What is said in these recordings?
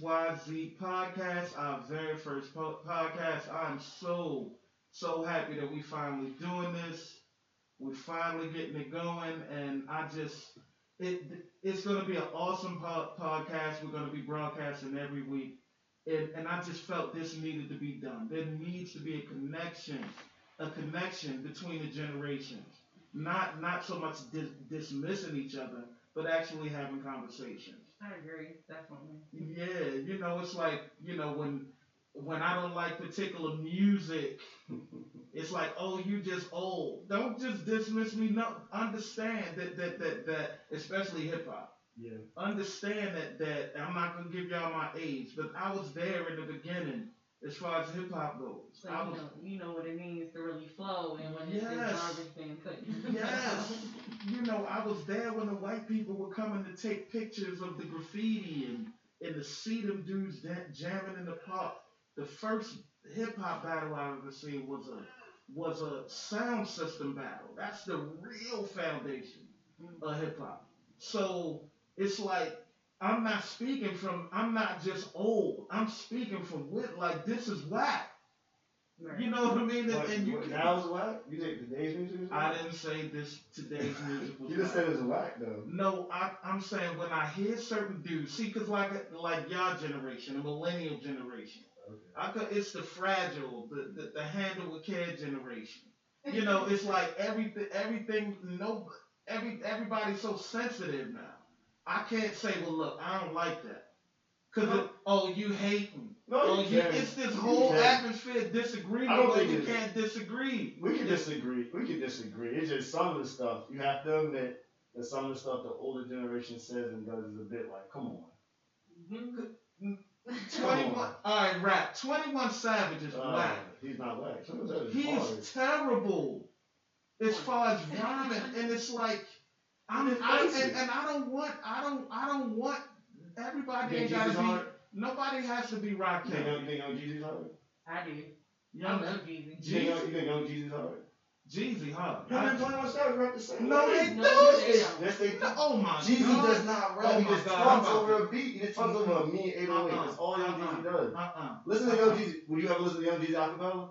XYZ podcast, our very first po- podcast. I'm so, so happy that we finally doing this. We're finally getting it going, and I just, it, it's going to be an awesome po- podcast. We're going to be broadcasting every week, and, and I just felt this needed to be done. There needs to be a connection, a connection between the generations. Not, not so much dis- dismissing each other, but actually having conversations. I agree, definitely. Yeah, you know, it's like, you know, when when I don't like particular music, it's like, oh, you just old. Don't just dismiss me. No, understand that that that that especially hip hop. Yeah. Understand that that I'm not gonna give y'all my age, but I was there in the beginning as far as hip hop goes. So I you was know, you know what it means to really flow and when it's Yes. yes. garbage being put. Yes. you know, I was there when the white people were coming to take pictures of the graffiti and, and to see them dudes jamming in the park. The first hip hop battle I ever seen was a was a sound system battle. That's the real foundation of mm. hip hop. So it's like I'm not speaking from I'm not just old. I'm speaking from wit. Like this is whack. Right. You know what I mean? And, What, and you what, can, now's whack? You think today's music is I didn't say this today's music was You just whack. said it's whack though. No, I, I'm saying when I hear certain dudes, see, cause like like y'all generation, the millennial generation, Okay. I could, it's the fragile, the, the the handle with care generation. You know, it's like everything, everything, no, every everybody's so sensitive now. I can't say, well, look, I don't like that, cause No. oh, you hating. No, Oh, you you, can. it's this whole atmosphere of I disagreement don't think you can't disagree. We can disagree. We can disagree. It's just some of the stuff you have to admit that some of the stuff the older generation says and does is a bit like, come on. Mhm. Twenty one, all right, rap. Twenty One Savage is Uh, whack. he's not whack. Some of that is hard. He's terrible as far as rhyming, and it's like I'm, It's I, and, and I don't want, I don't, I don't want everybody ain't gotta be. hard? Nobody has to be You rock Kelly. you think Young Jeezy's hard? I do. Young I love Jeezy. You think, Young, you think Young Jeezy's hard? Jeezy, hard. Him and I- 21 Savage rap the same No, way. they No, don't. Yes, they do. Oh my Jeezy god. does not rap. Oh he just God, talks over a beat. He just talks over a mean 808. Uh-uh, That's all Young uh-uh, Jeezy does. Uh-uh. Listen to uh-uh. Young Jeezy. Would you ever listen to Young Jeezy acapella?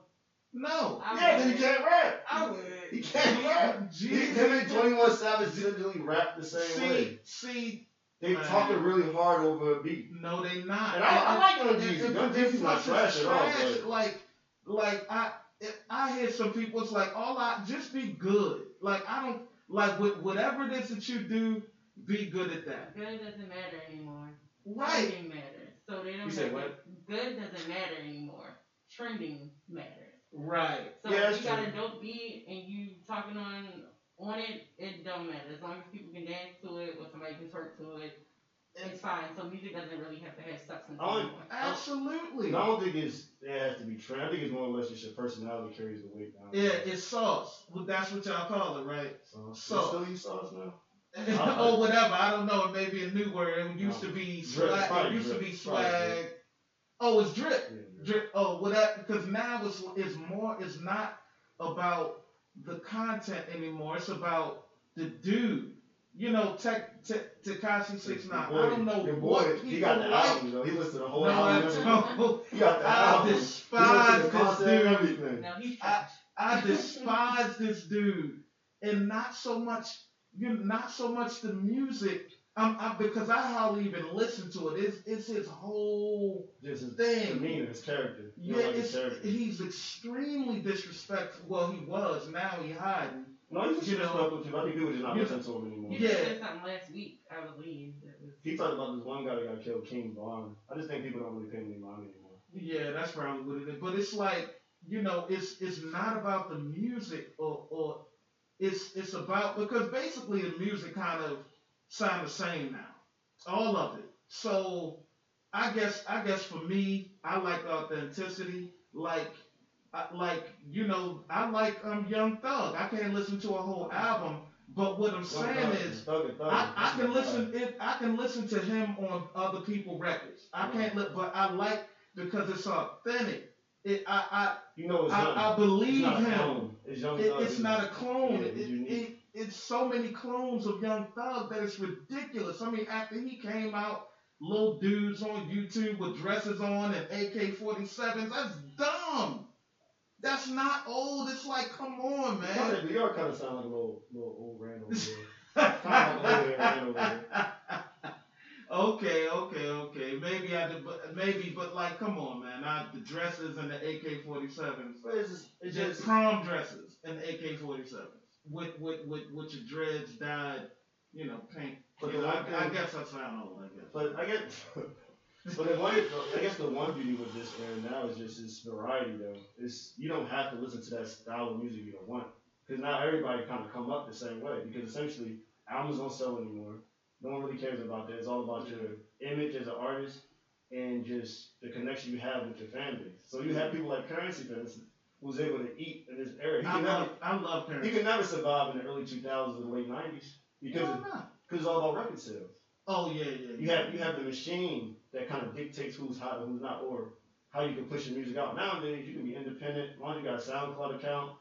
No. I Yeah, then would. he can't rap. I would. He can't oh, rap. He, him and Jeezy. 21 Savage literally rap the same See, way. see, They Man. talking really hard over a beat. no, they not. And I, I like Young And- Jeezy. and- Young and Jeezy's not trash at all. But Like, like I, if I hear some people. It's like all I just be good. Like I don't like with whatever it is that you do, be good at that. Good doesn't matter anymore. Right. Trending matters. So they don't You said what? Good doesn't matter anymore. Trending matters. Right. So Yeah, if that's you got a dope beat and you talking on on it, it don't matter. As long as people can dance to it or somebody can twerk to it, it's fine. So music doesn't really have to have substance I would- anymore. Absolutely. I don't think it's it has to be trend. I think it's more or less just your personality carries the weight down. Yeah, it's sauce. Well, that's what y'all call it, right? so, so- you still use sauce now. or oh, whatever. I don't know. It may be a new word. It used to be Drip, swag. It probably used to drip, be probably swag. Drip. Oh, it's drip. Yeah, Drip. Oh, whatever. Because now it's it's more. It's not about the content anymore. It's about the dude. You know, Tech Tekashi Six Nine. I don't know Your what boy, people he got the like. album though. He listened to the whole No, I album. and everything. don't. He got the I album. Despise went this dude. everything. Now he's I- I despise this dude, and not so much, you know, not so much the music. Um, I, because I hardly even listen to it. It's it's his whole Just his thing. demeanor, his character. You Yeah, like his it's character. he's extremely disrespectful. Well, he was. Now he hiding. No, he's you know- disrespectful too. I think people just not you- listen to him anymore. He Yeah. said something last week, I believe. That was, He talked about this one guy that got killed, King Von. I just think people don't really pay any mind anymore. Yeah, that's probably what it is. But it's like you know, it's it's not about the music or or it's it's about because basically the music kind of sound the same now, all of it. So I guess I guess for me, I like authenticity. Like like you know, I like um Young Thug. I can't listen to a whole album, but what I'm saying is. Thug thug. I, I can listen it I can listen to him on other people records. I can't li- but I like because it's authentic. It I You know I it's I. I believe it's him. It's It, it's not a clone. Yeah, It, it's it, unique. It, it's so many clones of Young Thug that it's ridiculous. I mean, after he came out, little dudes on YouTube with dresses on and AK-47s, that's dumb. That's not old. It's like, come on, man. New York kind of sound like a little, little old Randall. kind of like old Randall. Okay, okay, okay. Maybe I did, but maybe, but like, come on, man. I, the dresses and the AK-47s. It's just, it's just prom dresses and the AK-47s with with with with your dreads dyed, you know, pink. But You the know, I, I thing- guess I sound old. I guess. But I get, but the one, I guess the one beauty with this era now is just its variety though. It's you don't have to listen to that style of music you don't want, because now everybody kind of come up the same way. Because essentially albums don't sell anymore. No one really cares about that. It's all about your image as an artist and just the connection you have with your fan base. So you have people like Curren$y, for instance, who's able to eat in this era. He I can never, love I love he could never survive in the early 2000s and late 90s because not? cause it's all about record sales. Oh yeah, yeah. You have you have the machine that kind of dictates who's hot and who's not, or how you can push your music out. Nowadays, you can be independent. As long as you got a SoundCloud account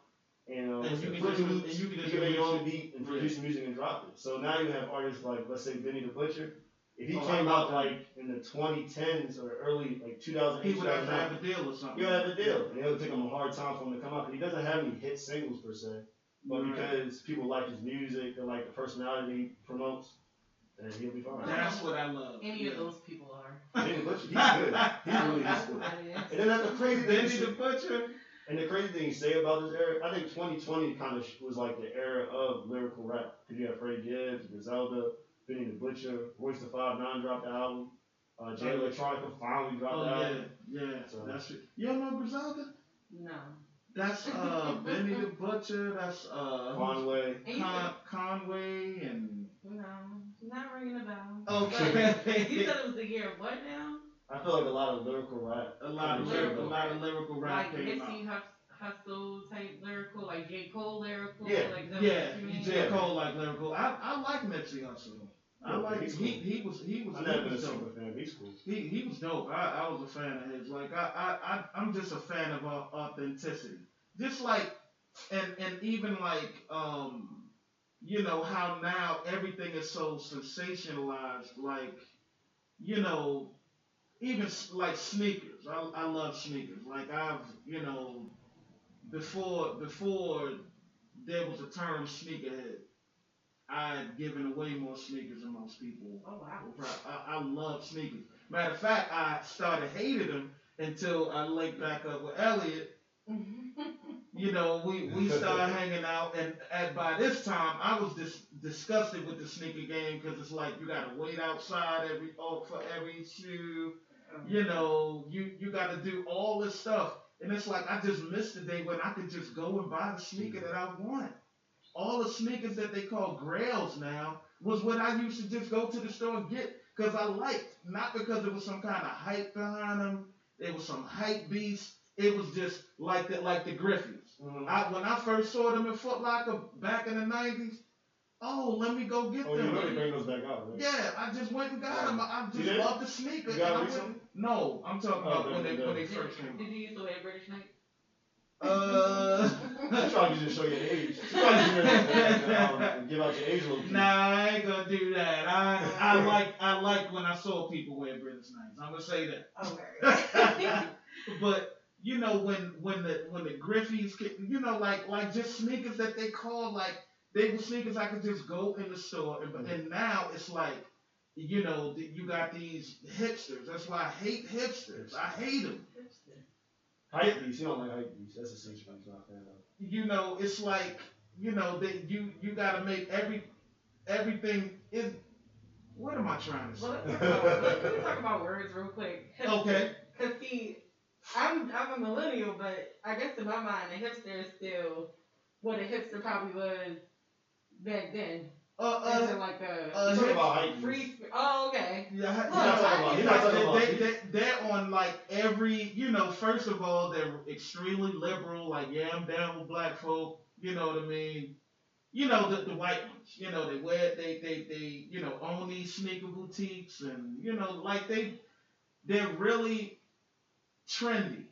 and, uh, And you can just- Loops, and you can just can make your own beat and Yeah. produce the music and drop it. So now you have artists like, let's say, Benny the Butcher. If he Oh, came out that. like in the 2010s or early like 2008, He would have to have a deal or something. you have a deal, and it'll take him a hard time for him to come out. 'cause he doesn't have any hit singles per se, but Right. because people like his music, and like the personality he promotes, then he'll be fine. That's what I love. Any yeah. of those people are. Benny the Butcher, he's good. He really is good. what it is. And then that's the crazy thing. Benny you the Butcher. And the crazy thing you say about this era, I think 2020 kind of was like the era of lyrical rap. Because you had Freddie Gibbs, Griselda, Benny the Butcher, Royce the Five Nine dropped the album, uh, Jay Oh. Electronica finally dropped Oh the yeah, album. yeah. So- That's it. You don't know Griselda? No. That's uh Benny the Butcher. That's uh Conway. And you Con- Conway and said, no, not ringing a bell. Okay. You said it was the year of what now? I feel like a lot of lyrical rap. a lot of lyrical, a lot of lyrical rap Like came out. Nipsey Hus- Hustle type lyrical, like J. Cole lyrical. Yeah, like that Yeah, what? J. Cole like lyrical. I, I like Nipsey Hussle. I Yeah, like he's he cool. he was he was I've never been a dope. super fan. He's cool. He he was dope. I, I was a fan of his. Like I I, I I'm just a fan of au- authenticity. Just like and and even like um you know how now everything is so sensationalized. Like you know even like sneakers. I I love sneakers. Like I've you know before before there was a term sneakerhead. I had given away more sneakers than most people Oh wow. I, I love sneakers. Matter of fact, I started hating them until I linked back up with Elliot. You know, we, we started hanging out, and at by this time, I was dis- disgusted with the sneaker game because it's like you gotta wait outside every oh, for every shoe. You know, you you gotta do all this stuff, and it's like I just missed the day when I could just go and buy the sneaker that I want. All the sneakers that they call grails now was what I used to just go to the store and get because I liked, not because there was some kind of hype behind them. There was some hype beast. It was just like the like the Griffeys. Mhm. I, when I first saw them in Foot Locker back in the '90s, oh, let me go get Oh, you them. really bring those back out, right? Yeah, I just went and got them. I just did? love the sneaker. You got and I went- No, I'm talking Oh, about okay, when they when they Did, first came did out. you used to wear British Knight? Uh, I'm trying to just show your age. I'm trying to just, um, give out your age a little bit. Nah, I ain't gonna do that. I I like I like when I saw people wear British Knights. I'm gonna say that. Okay. but you know when when the when the Griffeys, ca- you know like like just sneakers that they call like they were sneakers I could just go in the store and and now it's like you know th- you got these hipsters. That's why I hate hipsters. I hate them. Hype beast. You don't like hype beast. That's essentially what he's not a fan of. You know it's like you know that you you gotta make every everything is. What am I trying to say? Well, let's talk about, let, let me talk about words real quick. Okay. Cause see, I'm I'm a millennial, but I guess in my mind, a hipster is still what a hipster probably was back then. Uh, As uh, in like a uh, He's talking about hype free. sp- Oh, okay. Yeah, Look, yeah, talking about- he's not talking about- they, they, they're on like every, you know, first of all, they're extremely liberal, like, yeah, I'm down with black folk, you know what I mean? You know, the, the white ones, you know, they wear, they, they, they, you know, own these sneaker boutiques and, you know, like they, they're really trendy,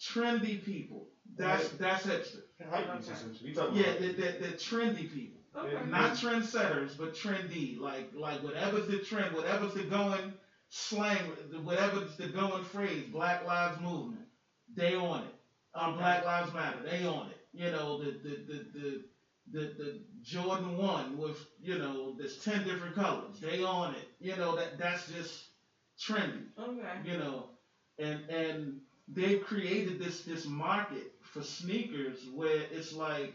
trendy people. That's, that's hipster. Hype beast essentially. You talking Yeah, about? they're, they're, they're trendy people. Okay. Not trendsetters, but trendy. Like like whatever's the trend, whatever's the going slang, whatever's the going phrase, Black Lives Movement, they on it. Um, Okay. Black Lives Matter, they on it. You know, the the the the the, the Jordan one with, you know, there's ten different colors. They on it. You know, that that's just trendy Okay. you know, and and they've created this this market for sneakers where it's like,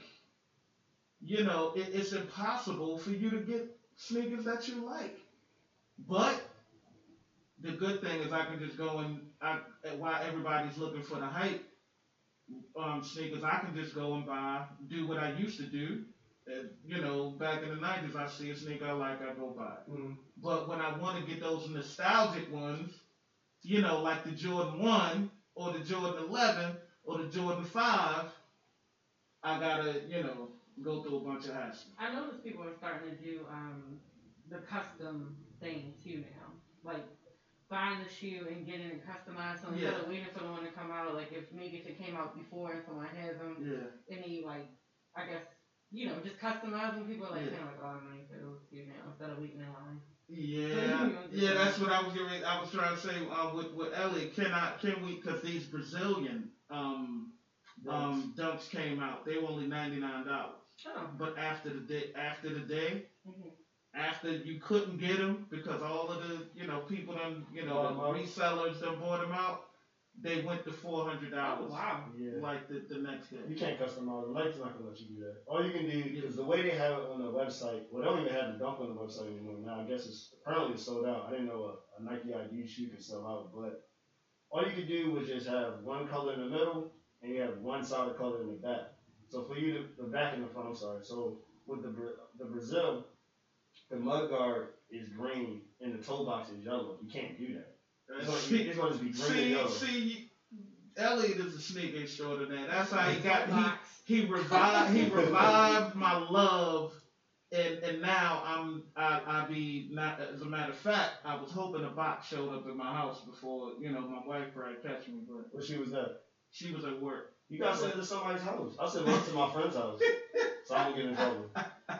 you know, it, it's impossible for you to get sneakers that you like. But the good thing is I can just go and I, while everybody's looking for the hype um, sneakers, I can just go and buy, do what I used to do. Uh, you know, back in the '90s, I see a sneaker I like, I go buy it. Mm. But when I want to get those nostalgic ones, you know, like the Jordan 1 or the Jordan 11 or the Jordan 5, I gotta, you know, go through a bunch of hassle. I noticed people are starting to do um the custom thing too now. Like buying the shoe and getting it customized. So instead Yeah. of waiting for the one to come out, like if maybe if it came out before and someone has them, Yeah. any like I guess you know just customizing. People are like Yeah. paying like a lot of money for those shoes now instead of waiting in line. Yeah, yeah, that's what I was getting. I was trying to say uh, with with Elliot. Can I? Can we? Because these Brazilian um um dunks came out. They were only ninety nine dollars. But after the day, after the day, hmm after you couldn't get them because all of the you know people done you know Bought 'em the resellers done bought them out, they went to four hundred dollars. Oh, wow. Yeah. Like the, the next day. You can't customize. The Nike's not gonna let you do that. All you can do is the way they have it on the website. Well, they don't even have the dunk on the website anymore. Now I guess it's apparently it's sold out. I didn't know a, a Nike ID shoe can sell out, but all you could do was just have one color in the middle and you have one solid color in the back. So for you to the back and the front, I'm sorry. So with the the Brazil, the mud guard is green and the toe box is yellow. You can't do that. It's gonna, See, it's gonna just be green and see, yellow. see, Elliot is a sneaky sneaker extraordinaire. That's how he got he he revived he revived my love and and now I'm I I be not as a matter of fact I was hoping a box showed up at my house before you know my wife probably catch me but What shoe was that? she was at work You gotta send it to somebody's house. I sent mine to my friend's house, so I don't get in trouble.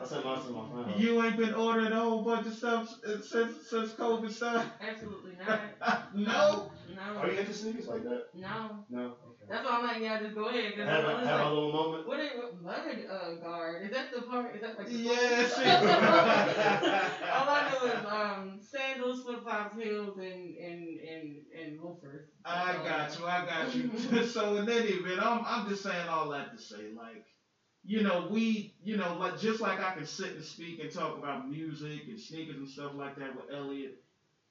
I sent mine to my friend's house. you ain't been ordering a whole bunch of stuff since since COVID started Absolutely not. no No. Are you into sneakers like that? No. No. That's why I'm like, yeah, just go ahead. Cause Have, I a, have little moment. what is mud uh, guard? Is that the part? Is that like the Yeah, foot? All I know is um sandals, flip flops, heels, and and and and loafers. I got you. I got you. so in any event, I'm I'm just saying all that to say, like, you know, we, you know, like just like I can sit and speak and talk about music and sneakers and stuff like that with Elliot,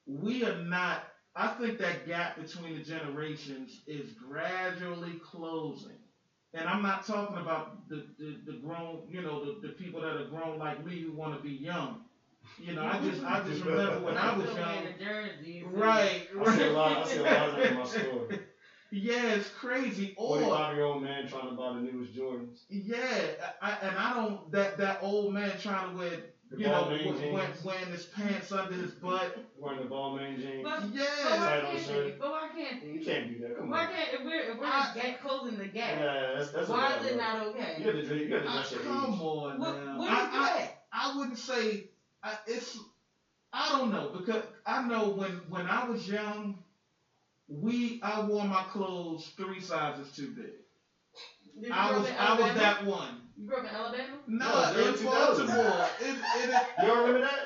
we are not. I think that gap between the generations is gradually closing. And I'm not talking about the, the, the grown, you know, the, the people that are grown like me who want to be young. You know, I just I just remember when I was Still young. wearing the jerseys. and- Right, I see a right. lot. I see a lot of that in my store. Yeah, it's crazy. Or Forty-five year old man trying to buy the newest Jordans. yeah, I, and I don't that that old man trying to wear The you know Balmain w- jeans. wearing, wearing his pants under his butt. Wearing the Balmain jeans. But, but why can't they? But why can't You can't do that. Come Why on. can't if we're if we're I- gap closing the gap? Yeah, that's that's a why is it look. not You okay? have to dress. You have to I, dress your come age. on What, now. what is I, I, that? I wouldn't say I, it's. I don't know because I know when when I was young, we I wore my clothes three sizes too big. Did I was I was that one. You grew up in Alabama? No, No, in early 2000s. Baltimore. It, it, You don't remember that?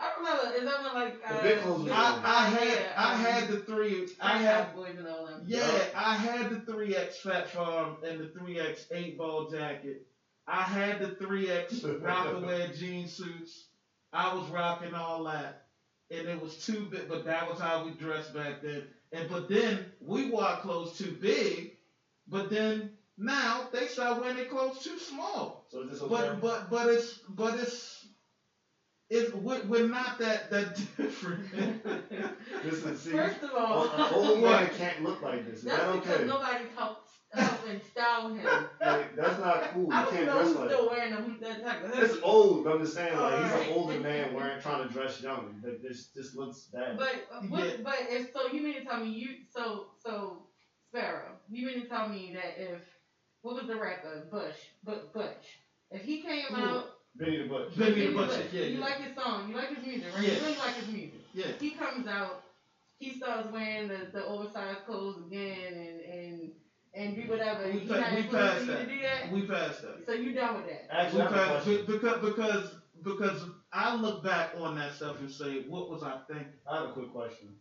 I remember. Is that when like The uh, big clothes I, I had yeah, I um, had the three. I Frank had Boys and all them. Yeah, I had the three X Phat Farm and the three X eight ball jacket. I had the three X Rocawear jean suits. I was rocking all that, and it was too big. But that was how we dressed back then. And but then we wore our clothes too big. But then now they start wearing their clothes too small. So is this okay? But but but it's but it's it's we're, we're not that that different. Listen, see, First of an all, old man can't look like this. Is that's that because okay? nobody helped help and style him. Like, that's not cool. You I don't can't know dress who's like still that. wearing them, that type of It's old, but I'm just saying, like, he's Alright. an older man wearing, trying to dress young. Like, this, this looks bad. But what, Yeah. but if so, you mean to tell me you so so Sparrow? You mean to tell me that if what was the rapper Bush, but Butch, if he came Who? out, Benny the Butcher. Benny the You Butcher, like- yeah, You yeah. like his song. You like his music, right? Yeah. You really like his music. Yeah. He comes out. He starts wearing the, the oversized clothes again and and and do whatever. We He pa- not we influencing passed you to that. do that. We passed that. So you done with that? Actually, I have a Because, question. because because because I look back on that stuff and say, what was I thinking? I have a quick question.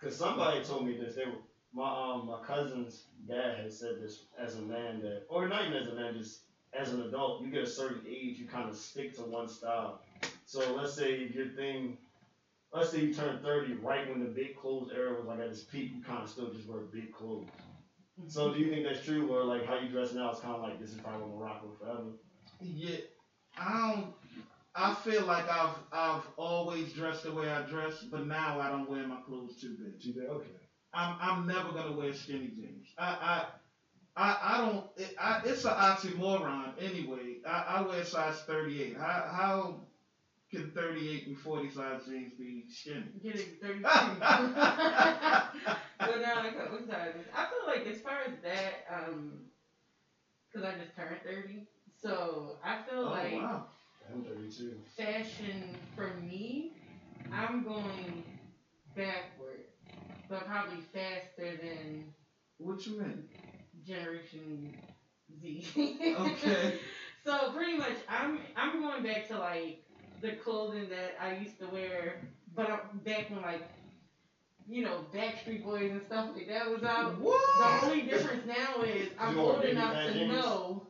Cause somebody told me this. They were my um my cousin's dad has said this as a man that, or not even as a man, just as an adult, you get a certain age, you kind of stick to one style. So let's say your thing, let's say you turn thirty, right when the big clothes era was like at its peak, you kind of still just wear big clothes. So do you think that's true, or like how you dress now is kind of like this is probably gonna rock with forever? Yeah, I don't. I feel like I've I've always dressed the way I dress, but now I don't wear my clothes too big. You think okay? I'm I'm never gonna wear skinny jeans. I I I, I don't. It, I, it's an oxymoron anyway. I, I wear size 38. How how can 38 and 40 size jeans be skinny? Get it thirty two. But now like a couple sizes. I feel like as far as that, um, because I just turned thirty, so I feel Oh like wow. I'm 32. fashion for me, I'm going backward, but probably faster than What you mean? Generation Z. Okay. So pretty much, I'm I'm going back to like the clothing that I used to wear, but I'm back when like, you know, Backstreet Boys and stuff like that was out. What? The only difference now is I'm You want old enough to know.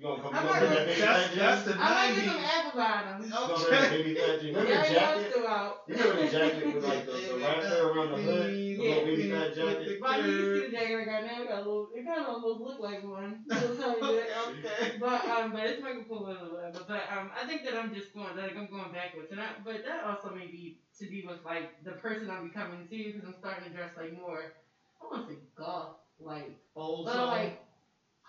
You gonna come? I'm You not gonna bring gonna- that Baby Phat that's the I might get some apple bottoms. You gonna Okay. bring that Baby Phat jeans? Remember Yeah, the y'all jacket? You remember the jacket with like the, the wrapper around the hood? The Yeah. little Baby Phat jacket? But I didn't see the jacket I got now. I got a little. It kind of almost looked like one. I'll tell you okay, okay. But um, but it's Michael Fuller or whatever. But um, I think that I'm just going like I'm going backwards, and I, but that also may be to do with like the person I'm becoming too, because I'm starting to dress like more. I want to say goth, like, Old but like.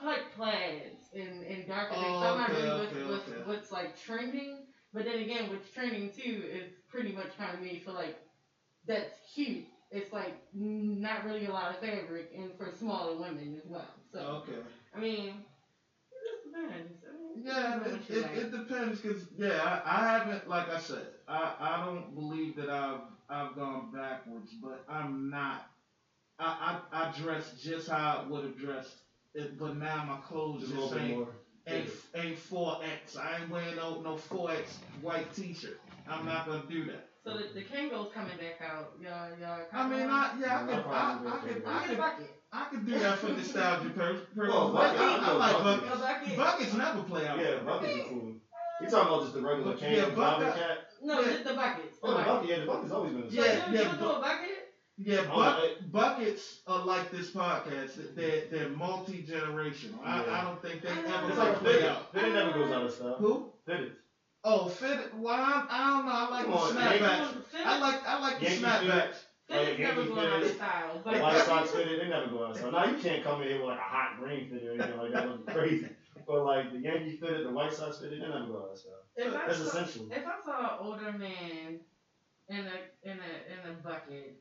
Like plaids and, and darker things. Oh, so I'm not okay, really okay, with, with okay. what's like trending. But then again, what's trending too is pretty much kind of made for like that's cute. It's like not really a lot of fabric and for smaller women as well. So Okay. I mean, it depends. I mean, Yeah, it, it, like. it depends because yeah, I, I haven't like I said, I, I don't believe that I've I've gone backwards, but I'm not. I I, I dress just how I would have dressed, it, but now my clothes Just a just little bit ain't more. ain't ain't four X. I ain't wearing no no four X white T-shirt. I'm not gonna do that. so the, the Kangol's coming back out. Y'all, y'all. I mean, I yeah, I could I, problem I could that. I I get a could. I could do that for nostalgia purposes. Well, Bucket, bucket, I, I like bucket. buckets. A. Buckets never play out. Yeah, buckets are cool. You talking about just the regular can Yeah, yeah, bucket- cat? No, Yeah. just the buckets. The Oh, the bucket. bucket, yeah, the bucket's always been the So Yeah, you, yeah, you do bu- a bucket? Yeah, Oh, buck, buckets are like this podcast. They're they're multi generational. I, Yeah. I don't think they ever It's like play out. Fitted never goes out of style. Who? Fitted. Oh, fit. Well, I, I don't know. I like Come the on, snapbacks. I like I like the Yankee snapbacks. Like never Yankee going out of style. But White Sox fitted, they never go out of style. Now you can't come in here with like a hot green fitted or anything like that. That'd be crazy. But like the Yankee fitted, the White Sox fitted, they never go out of style. if I That's saw, essential. if I saw an older man in a in a in a bucket,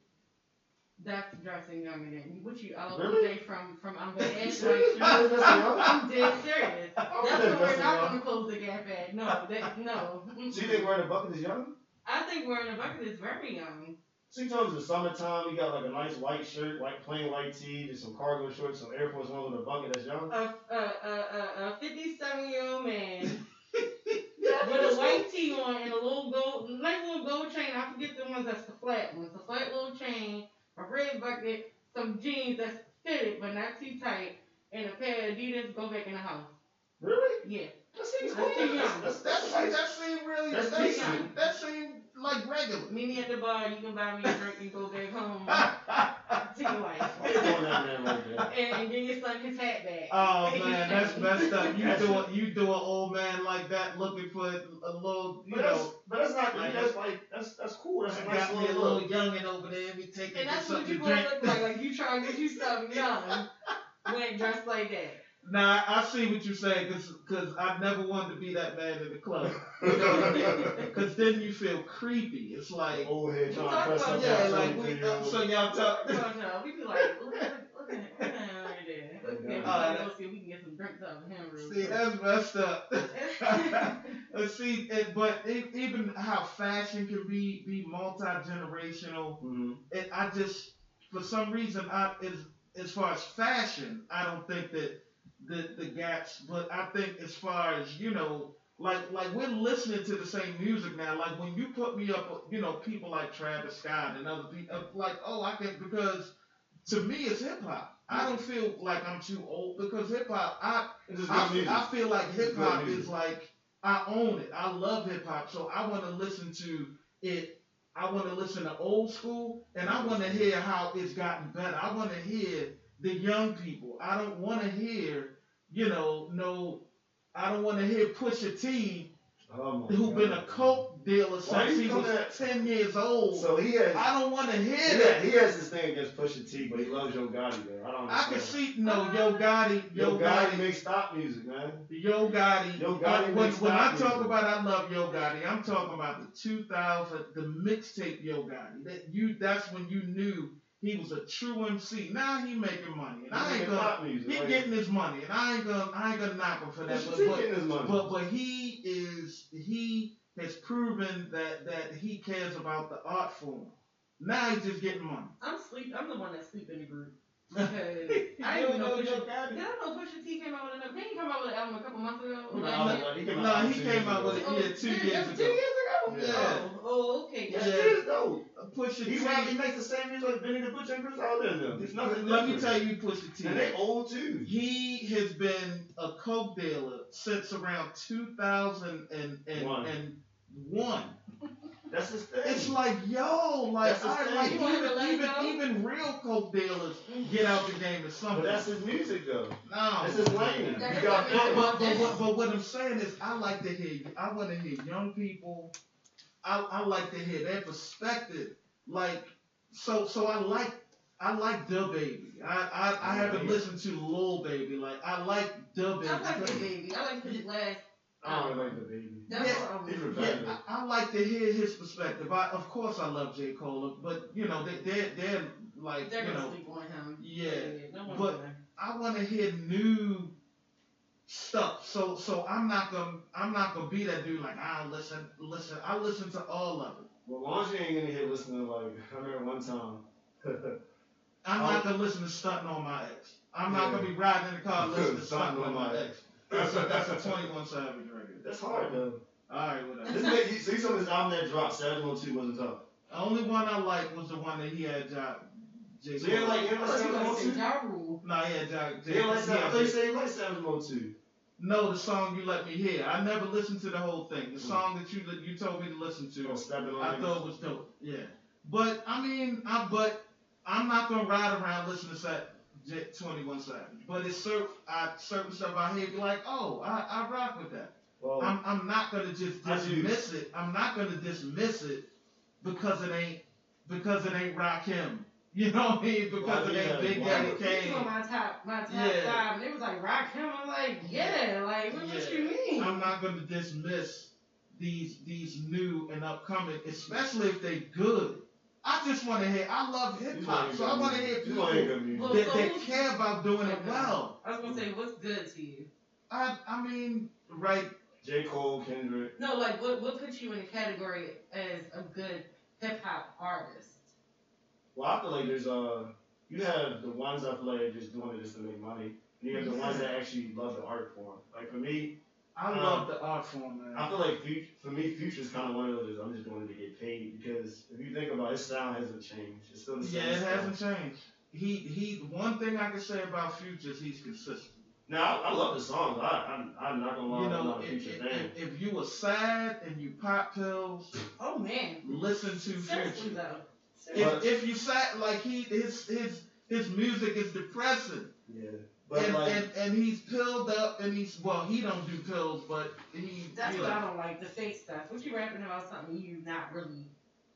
that's dressing than you. What you LBJ Really? from from I'm bad like Serious? shoes. That's young? I'm dead serious. That's what we're not gonna close the gap at. No, that no. So you think wearing a bucket is young? I think wearing a bucket is very young. So you told the summertime, you got like a nice white shirt, white plain white tee, just some cargo shorts, some Air Force Ones with a bucket. That's young. A a a a, a 57 year old man with a white tee on and a little gold, nice little gold chain. I forget the ones that's the flat ones. The flat little chain, a red bucket, some jeans that's fitted but not too tight, and a pair of Adidas. Go back in the house. Really? Yeah. That seems That's cool. too young. That's, That's that's, that seemed really That's that decent. seemed, that seemed like regular. Meet me at the bar. You can buy me a drink and go back home to your wife. What's going on there right there? And, and give your son his hat back. Oh man, that's messed up. You do a, you do an old man like that looking for a little, you But that's, know. but that's not. Like- that's like that's that's cool. That's a I nice got me a little little look. youngin over there. We taking And that's what something you to gonna look like. Like you trying to get you something young when dressed like that. Nah, I see what you're saying, cause, cause I never wanted to be that man in the club. Cause then you feel creepy. It's like, Old head We trying talk to press about up yeah, like we, uh, so y'all talk. Come on, y'all. We be like, look, look, look at look at him right there. Let's get Uh, everybody else here. We can get some drinks lyrics of him. Real See, quick. that's messed up. Uh, See, it, but it, even how fashion can be be multi generational. Mm-hmm. It, I just, for some reason, I as as far as fashion, I don't think that the the gaps. But I think as far as you know, like like we're listening to the same music now. Like when you put me up, you know, people like Travis Scott and other people, like oh, I can because to me it's hip hop. I don't feel like I'm too old because hip hop. I It's I, good music. I feel like hip hop is like I own it. I love hip hop, so I want to listen to it. I want to listen to old school, and I want to hear how it's gotten better. I want to hear the young people. I don't want to hear, you know, no. I don't want to hear Pusha T, oh who God. been a coke dealer Why since he was at- ten years old. So he has. I don't want to hear he, that. has he has this thing against Pusha T, but he loves Yo Gotti though. I don't I can see no Yo Gotti, Yo Yo Gotti Gotti, makes stop music, man. Yo Gotti. Yo Gotti Uh, when when I stop talk music. about I love Yo Gotti, I'm talking about the 2000, the mixtape Yo Gotti. That you, that's when you knew he was a true MC. Now he making money, and I ain't making gonna. music. He like, getting his money, and I ain't gonna, I ain't gonna knock him for that. But, but, his money. but but he is he has proven that that he cares about the art form. Now he's just getting money. I'm sleep. I'm the one that sleep in the group. Because I You didn't even know know Yo Pusha. Gotti? Did I know Pusha T came out with an? Didn't he come out with an album a couple months ago? He Or came last out year? with- he No, he came out with it. Oh, Yeah, two oh, two- years Two years ago. Yeah. Oh, oh, okay. That gotcha. shit is dope. Pusha He, T. rap, he makes the same music like Benny the Butcher and Chris and them. There's nothing Let me tell you, Pusha T. And they old too. He has been a coke dealer since around 2001. That's his thing. It's like, yo, like, I, like You wanted to even, even, even real coke dealers get out the game is something. but that's his music though. no. That's his lane. That You is got what But, but, but, what, but what I'm saying is, I like to hear, I want to hear young people. I, I like to hear their perspective. Like, so, so I like, I like the baby. I, I, I haven't listened to Lil Baby. Like, I like the baby. I like because- the baby. I like his last. I don't like the baby. That's Yeah. what I'm. He's Yeah. I, I like to hear his perspective. I, of course, I love J. Cole, but you know, they, they're they're like, They're you gonna know, sleep on him. yeah. No But- gonna. I want to hear new stuff. So, so I'm not gonna, I'm not gonna be that dude. Like, I don't listen, listen. I listen to all of it. Well, long as you ain't gonna hit listening to like I remember one time. I'm Oh. not gonna listen to stunting on my ex. I'm not gonna be riding in the car listening to Stunting stunting on my ex. That's a, that's a 21 Savage record. That's hard though. All right, whatever. This nigga, so you saw this album that dropped, Savage One Two wasn't tough. The only one I liked was the one that he had. Ja, J. So you didn't like, you I didn't like thought you Savage were One gonna say Two? Ja Rule. No, he had Ja. You didn't like he Savage? I thought you said you liked Savage One Two. No, the song you let me hear. I never listened to the whole thing. The Mm. song that you you told me to listen to, Oh, I thought it was dope. Yeah, but I mean, I but I'm not gonna ride around listening to that Jet 21 Savage. But it's certain I, certain stuff I hear be like, oh, I, I rock with that. Well, I'm I'm not gonna just dismiss it. I'm not gonna dismiss it because it ain't because it ain't rock him. You know what I mean? Because Well, it yeah, ain't Big well, Daddy That on Kane. my top, my top Yeah. five, and it was like rock him. I'm like, yeah, like what, what you mean? I'm not gonna dismiss these these new and upcoming, especially if they good. I just want to hear. I love hip hop, wanna so I want to hear people wanna hear good music. Well, that, so that care about doing it well. I was gonna say, what's good to you? I I mean, right? J. Cole, Kendrick. No, like what what puts you in the category as a good hip hop artist? Well, I feel like there's uh, you have the ones I feel like are just doing it just to make money. And you have the ones that actually love the art form. Like for me, I Um, love the art form, man. I feel like Future, for me, Future's kind of one of those. I'm just doing it to get paid because if you think about it, his sound hasn't changed. It's still the same. yeah, it stuff. hasn't changed. He he. One thing I can say about Future is he's consistent. Now I, I love the songs. I, I'm, I'm not gonna lie. You I'm not a if, Future if, fan. if, if you were sad and you pop pills, Oh man, listen to seriously Future. though. If, if you sat like he his his his music is depressing. Yeah, but and, like, and and he's pilled up and he's well he don't do pills but he That's you what know, I don't like, the fake stuff. What you rapping about something you not really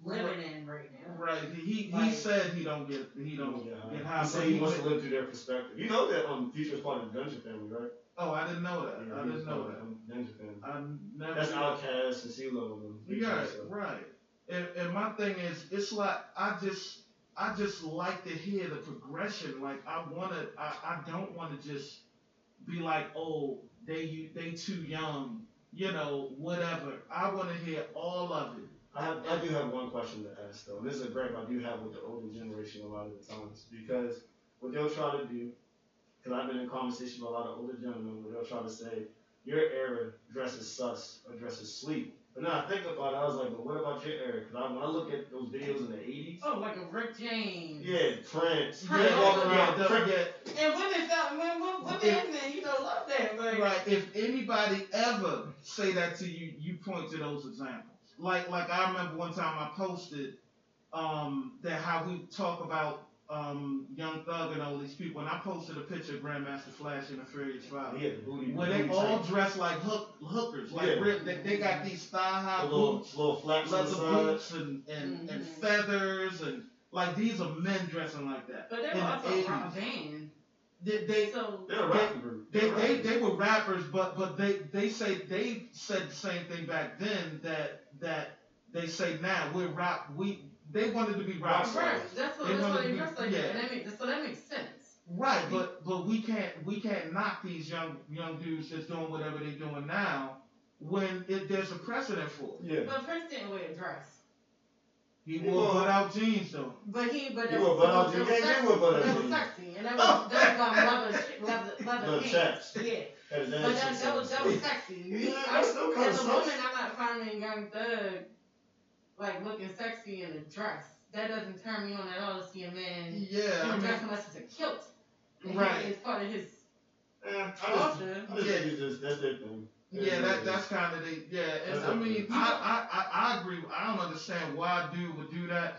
living in right now. right he he Like- said he don't get he don't yeah, get he high said he he wants to live through their perspective. You know that um, Future's part of the Dungeon family, right? oh I didn't know that Yeah, I didn't know that of the Dungeon family. I never That's Outkast and CeeLo and them. yeah So- right and, and my thing is it's like I just I just like to hear the progression like I wanna I, I don't want to just be like, oh, they they too young, you know, whatever. I want to hear all of it. I have, I do have one question to ask though. And this is a gripe I do have with the older generation a lot of the times because what they'll try to do, because I've been in conversation with a lot of older gentlemen where they'll try to say your era dresses sus or dresses sleep. But then I think about it, I was like, but what about your era? Because when I look at those videos in the 80s, Oh, like a Rick James. yeah, Prince, Prince, Prince walking yeah, around, the- Prince- yeah, And women felt, when, when, women If- and men, you know, love that. Like, Right. If anybody ever say that to you, you point to those examples. Like like I remember one time I posted um, that how we talk about um, Young Thug and all these people, and I posted a picture of Grandmaster Flash and the Furious Five. he had the booty, Where they booty all tight, dress like hook, hookers, like Yeah. real, they, they got these thigh high the little, boots, little flaps on the leather boots, and and, and Mhm. feathers, and like these are men dressing like that. But they in were the also 80s. rock band. They, they So, They're a rapping group. they, They're they, rappers. they were rappers, but but they they say they said the same thing back then that that they say now we're rap we they wanted to be rock Rock stars. right. That's what, They that's wanna what they be- dress like. yeah. That makes, so that makes sense. Right, but but we can't we can't knock these young young dudes that's doing whatever they're doing now when it, there's a precedent for it. Yeah. But Prince didn't wear a dress. He He wore wore- butt out jeans though. But he, but He wore was, butt-out that was jeans. Yeah, he sexy. wore butt-out That was sexy. And that was, that was um, leather, leather, leather, pants. chaps. Yeah. Had his But that, that was that was sexy. Yeah, I- that's still kinda As a woman, I'm not finding Young Thug like looking sexy in a dress. That doesn't turn me on at all to see a man Yeah, in I a mean, dress unless it's a kilt. And Right. he- It's part of his Eh, I just, culture. I just Yeah. think it's just, that's their thing. Yeah, that that's kind of the yeah. And That's I a- mean, I, I I I agree. I don't understand why a dude would do that,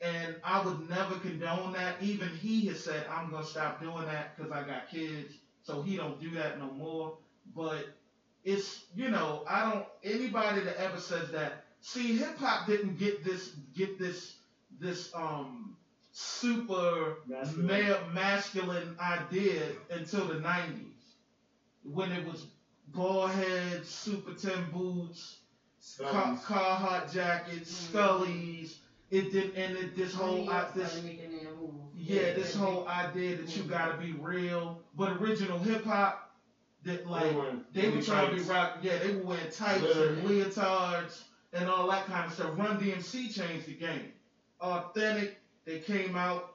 and I would never condone that. Even he has said I'm gonna stop doing that because I got kids, so he don't do that no more. But it's you know I don't anybody that ever says that. See, hip hop didn't get this get this this um super Masculine. male masculine idea until the '90s when it was ball heads, super tin boots, car, Scullies. Carhartt jackets, Mhm. Scullies. It did, and it, this whole I uh, this making their move. yeah, this whole idea that you gotta be real, but original hip hop that like wearing they were booty trying to be tights. rock. Yeah, they were wearing tights Glitter. and leotards and all that kind of stuff. Run DMC changed the game. Authentic. They came out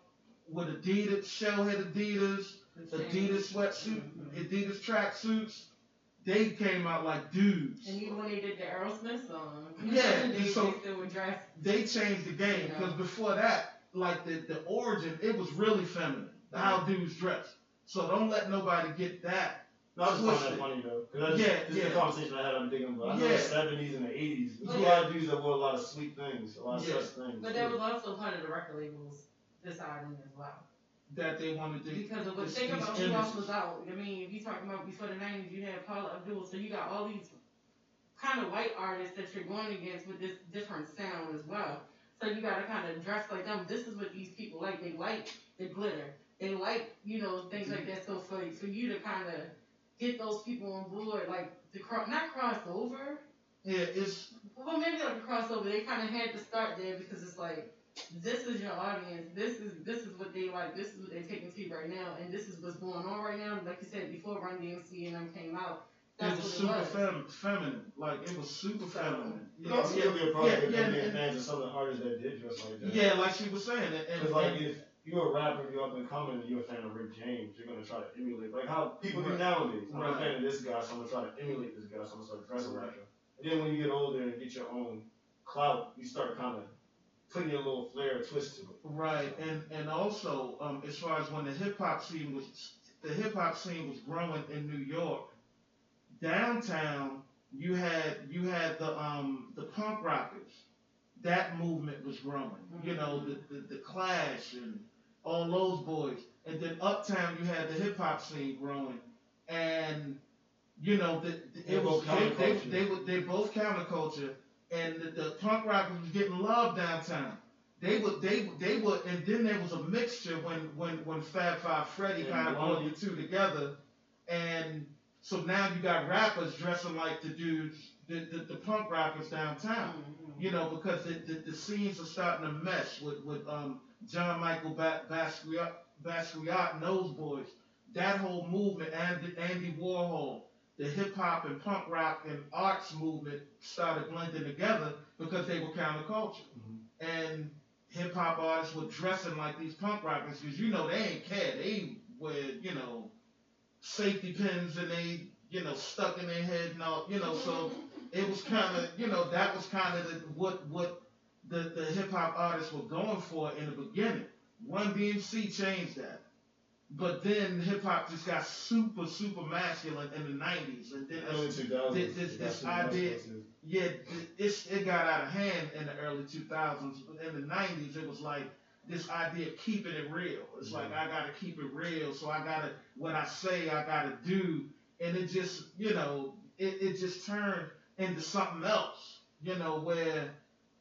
with Adidas, shellhead Adidas, Adidas sweatsuit, Mhm. Adidas tracksuits. They came out like dudes. And even when they did the Aerosmith song, Yeah, they, so- they still would dress. They changed the game because before that, like the, the origin, it was really feminine. How dudes dress. So don't let nobody get that. No, I just find that funny though. Cause I just, Yeah, this is a conversation I had I'm thinking about. I know Yeah. the seventies and the eighties. There's a lot of dudes that wore a lot of sweet things, a lot of Yeah. such things. But that was also part of the record labels deciding as well. That they wanted to. Do because of what think about who else was out. I mean, if you talking about before the nineties, you had Paula Abdul, so you got all these kind of white artists that you're going against with this different sound as well. So you gotta kind of dress like them. This is what these people like. They like the glitter. They like you know things like that. So for for you to kind of get those people on board, like to cross not cross over, Yeah, it's well, maybe like a crossover. They kind of had to start there because it's like, this is your audience. This is this is what they like. This is what they're taking to you right now, and this is what's going on right now. Like you said before, Run DMC and them came out. it was what super it was. fem- feminine. Like it was super So- feminine. It also could be a problem yeah, yeah, being and- fans of some of the artists that did dress like that. Yeah, like she was saying, and, and, Cause like and- if you're a rapper, you're up and coming, and you're a fan of Rick James, you're gonna try to emulate like how people do Right. nowadays. I'm a fan of this guy, so I'm gonna try to emulate this guy, so I'm gonna start dressing like him. And then when you get older and get your own clout, you start kind of putting your little flair or twist to it. right, and and also um, as far as when the hip hop scene was, the hip hop scene was growing in New York. Downtown, you had you had the um the punk rockers. That movement was growing. You know the, the the Clash and all those boys, and then uptown you had the hip hop scene growing, and you know the, the- it was both they, they, they were they both counterculture, and the, the punk rockers was getting love downtown. They would they they would and then there was a mixture when when when Fab Five Freddy kind of brought the two together, and so now you got rappers dressing like the dudes the the, the punk rockers downtown. Mhm. You know because the, the, the scenes are starting to mesh with with um Jean-Michel ba- Basquiat Basquiat and those boys. that whole movement and Andy Warhol, the hip hop and punk rock and arts movement started blending together because they were counterculture. Mhm. And hip hop artists were dressing like these punk rockers because you know they ain't care. They wear, you know, safety pins and they, you know, stuck in their head and all, you know, so it was kind of, you know, that was kind of what what the, the hip hop artists were going for in the beginning. Run-DMC changed that. But then hip hop just got super, super masculine in the 90s. And then, Early 2000s. This- this- this idea- yeah, it, it's, it got out of hand in the early 2000s. But in the 90s, it was like this idea of keeping it real. It's like, I got to keep it real. So I got to, what I say, I got to do. And it just, you know, it, it just turned into something else, you know, where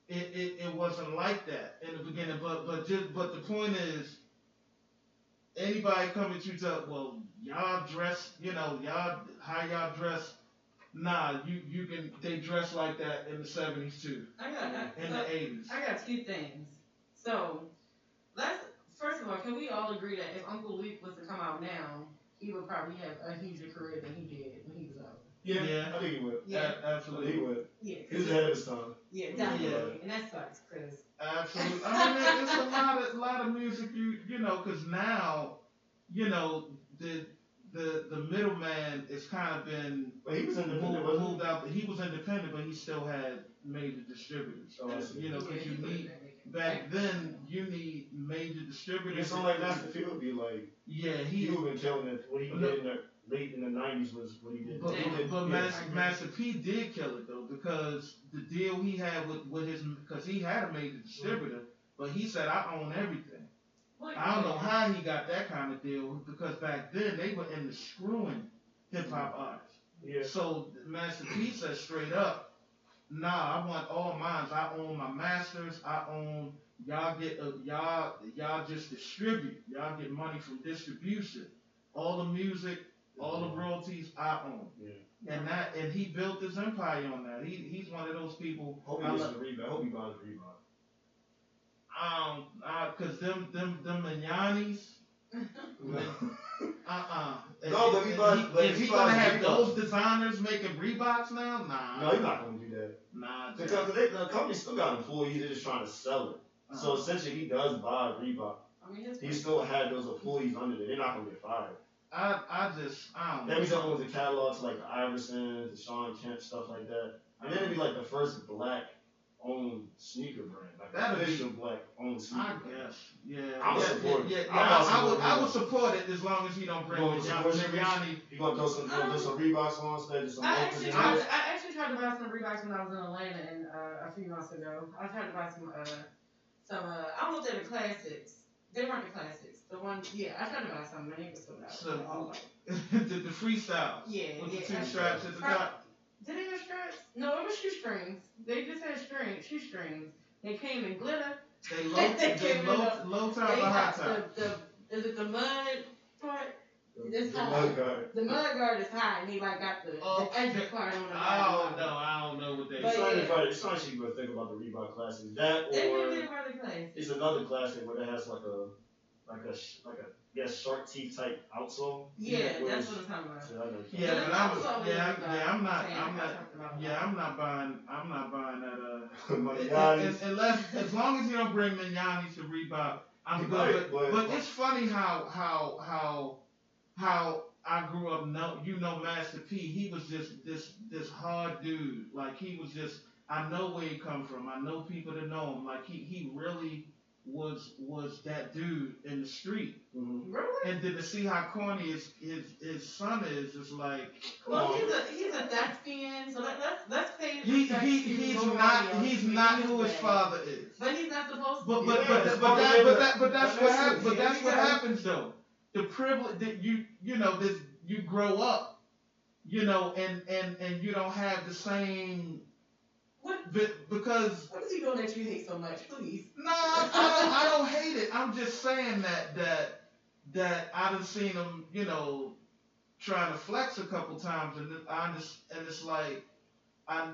it, it, it wasn't like that in the beginning. But, but just, but the point is, anybody coming to you tell, well, y'all dress, you know, y'all, how y'all dress, nah, you, you can, they dress like that in the 70s too, I got I, in the 80s. I got two things. So let's first of all, can we all agree that if Uncle Luke was to come out now, he would probably have a huger career than he did when he was out. Yeah, Yeah. I think he would. Yeah. A- I think he would. Yeah. He was ahead of his time. Yeah, definitely. Yeah. And that sucks because Absolutely. I mean, there- there's a lot of lot of music you you know, because now, you know, the the the middleman has kind of been But he was independent, moved, he? moved out. He was independent, but he still had major distributors. Oh, I. You know, because he you need back then you need major Yeah, distributors. something like Master P would be like, Yeah, he he. would have been killing it. What he No. did in the late in the 90s was what he did. But, he did but yeah. Master, Master P did kill it though because the deal he had with, with his because he had a major distributor, but he said I own everything. What- I don't know how he got that kind of deal because back then they were into screwing hip hop artists. Yeah. So Master P said straight up, nah, I want all mines. I own my masters. I own y'all get uh, y'all y'all just distribute. Y'all get money from distribution. All the music, all the royalties, I own. Yeah. And that and he built his empire on that. He he's one of those people. Hope he I gets love- the rebound. I hope he buys the rebound. Um, uh, cause them them them Mananis, uh-uh. No, but he buys- Is but he, if he he gonna have Reeboks- those designers making Reeboks now? Nah. No, he's not going to do that. Nah. Because they, the company still got employees. They're just trying to sell it. uh-uh. So essentially, he does buy Reebok. I mean, his He still had those employees under there. They're not going to get fired. I I just I don't That means know. something with the catalogs like the Iversons, the Shawn Kemp, stuff like that. And then it'd be like the first black owned sneaker brand. Like That'd be- official black owned sneaker I brand. guess. Yeah. I'm yeah, supportive. Yeah, yeah, I'm yeah, not I, I would I would support it as long as he don't bring You the gonna John support it? You gonna throw some, you gonna throw some Reeboks on instead of some I actually, design? tried to, I actually tried to buy some Reeboks when I was in Atlanta and, uh, a few months ago. I tried to buy some, uh, some, uh, I looked at the classics. They weren't the classics. The one, yeah, I tried to buy some and they were sold out. So- All the, the freestyle. Yeah, With yeah. the two I- straps at the Right. top. Did they have straps? No, it was shoestrings. They just had string, shoestrings. They came in glitter. They low They they low the- low top or high top. the, the, is it the mud part? The- It's the high. mud guard. The mud guard is high and he like got the, Oh, the edge part on the I don't know. I don't know what they. But It's not yeah. It's not actually good to think about the Reebok classics. That or did it it's another classic where it has like a like a like a yeah shark teeth type outsole. Yeah, where that's what I'm talking about. So I know. Yeah, But but I I'm was yeah about yeah I'm not I'm like I not yeah I'm not buying I'm not buying that uh. Maniatis. un- Unless as long as you don't bring Mignani to Reebok, I'm good. right, but, but- but it's funny how how how how I grew up. Know you know Master P. He was just this this hard dude. Like he was just. I know where he come from. I know people that know him. Like he he really was was that dude in the street. Mhm. Really? And then to see how corny his his, his son is, it's like Well, Well, he's a he's a thespian, so let, let's let's pay he respect he to he's not he's not who his father is. But he's not supposed to. But be. but Yeah, but, but that but but- that but that's what listen, happens. But that's what happens though. The privilege that you you know this you grow up, you know, and and and you don't have the same. What But because what is he doing that you hate so much? Please. no, I, I don't I don't hate it. I'm just saying that that that I done seen him, you know, trying to flex a couple times, and I just and it's like I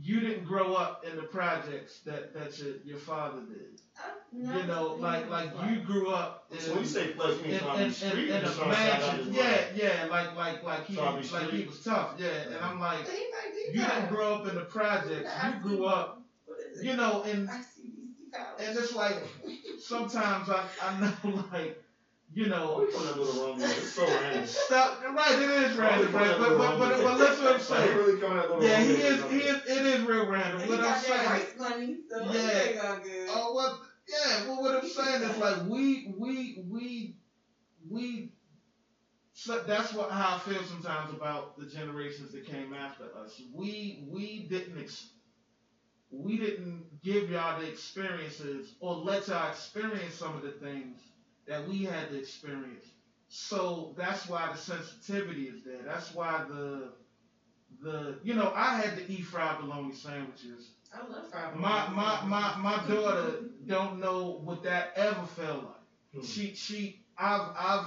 you didn't grow up in the projects that that your, your father did. Uh, you know, like like you grew up. In, So when you say flex, you mean in, trying in, street in, or in a trying to mansion. Yeah, yeah, like like like he Trying to be like he was tough. Yeah, and I'm like, He you didn't grow up in the projects. You grew up, What is it? you know, in ICBC college. and it's like sometimes I I know like you know we coming up with a wrong one. It's so random. stuff. Right, it is random, right? coming But but but, wrong but listen what I'm saying. really coming up Yeah, he is. He is. It is real random. he What I'm got that saying. rice money, so Yeah. everything all good. Oh, what? Yeah. Well, what I'm saying is like we we we we. So that's what how I feel sometimes about the generations that came after us. We we didn't ex- we didn't give y'all the experiences or let y'all experience some of the things that we had to experience. So that's why the sensitivity is there. That's why the the you know I had to eat fried bologna sandwiches. I love fried My bologna. my my my daughter don't know what that ever felt like. Hmm. She she I've I've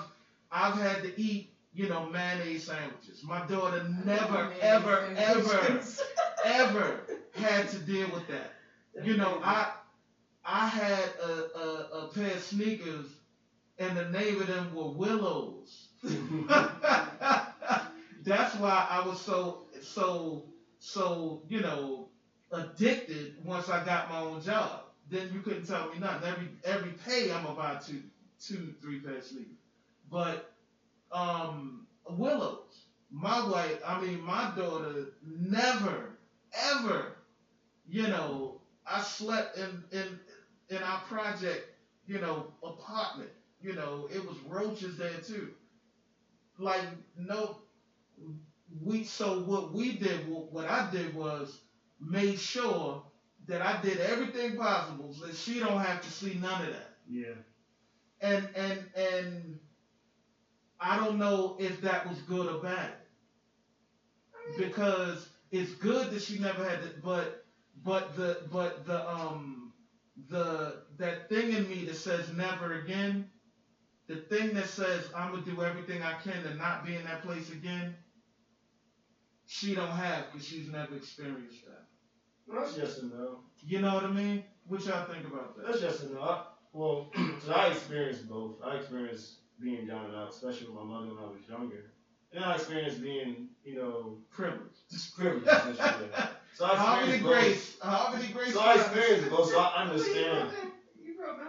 I've had to eat you know mayonnaise sandwiches. My daughter never mayonnaise ever ever ever had to deal with that. You know I I had a, a, a pair of sneakers and the name of them were Willows. That's why I was so so so you know addicted once I got my own job. Then you couldn't tell me nothing. Every every pay I'm about to two two three of sneakers. But um Willows, my wife, I mean my daughter never ever, you know, I slept in in in our project, you know, apartment. You know, it was roaches there too. Like no we so what we did what, I did was made sure that I did everything possible so that she don't have to see none of that. Yeah. And and and I don't know if that was good or bad. Because it's good that she never had to but but the but the um the that thing in me that says never again, the thing that says I'm gonna do everything I can to not be in that place again, she don't have because she's never experienced that. Well, that's yes and no. You know what I mean? What y'all think about that? That's yes and no. I, well, so I experienced both. I experienced being down and out, especially with my mother when I was younger. And I experienced being, you know, Privilege. just privileged. So I Harmony experienced both. Grace. Havre de Grace. So I experienced both, so I understand. up in- You grew up in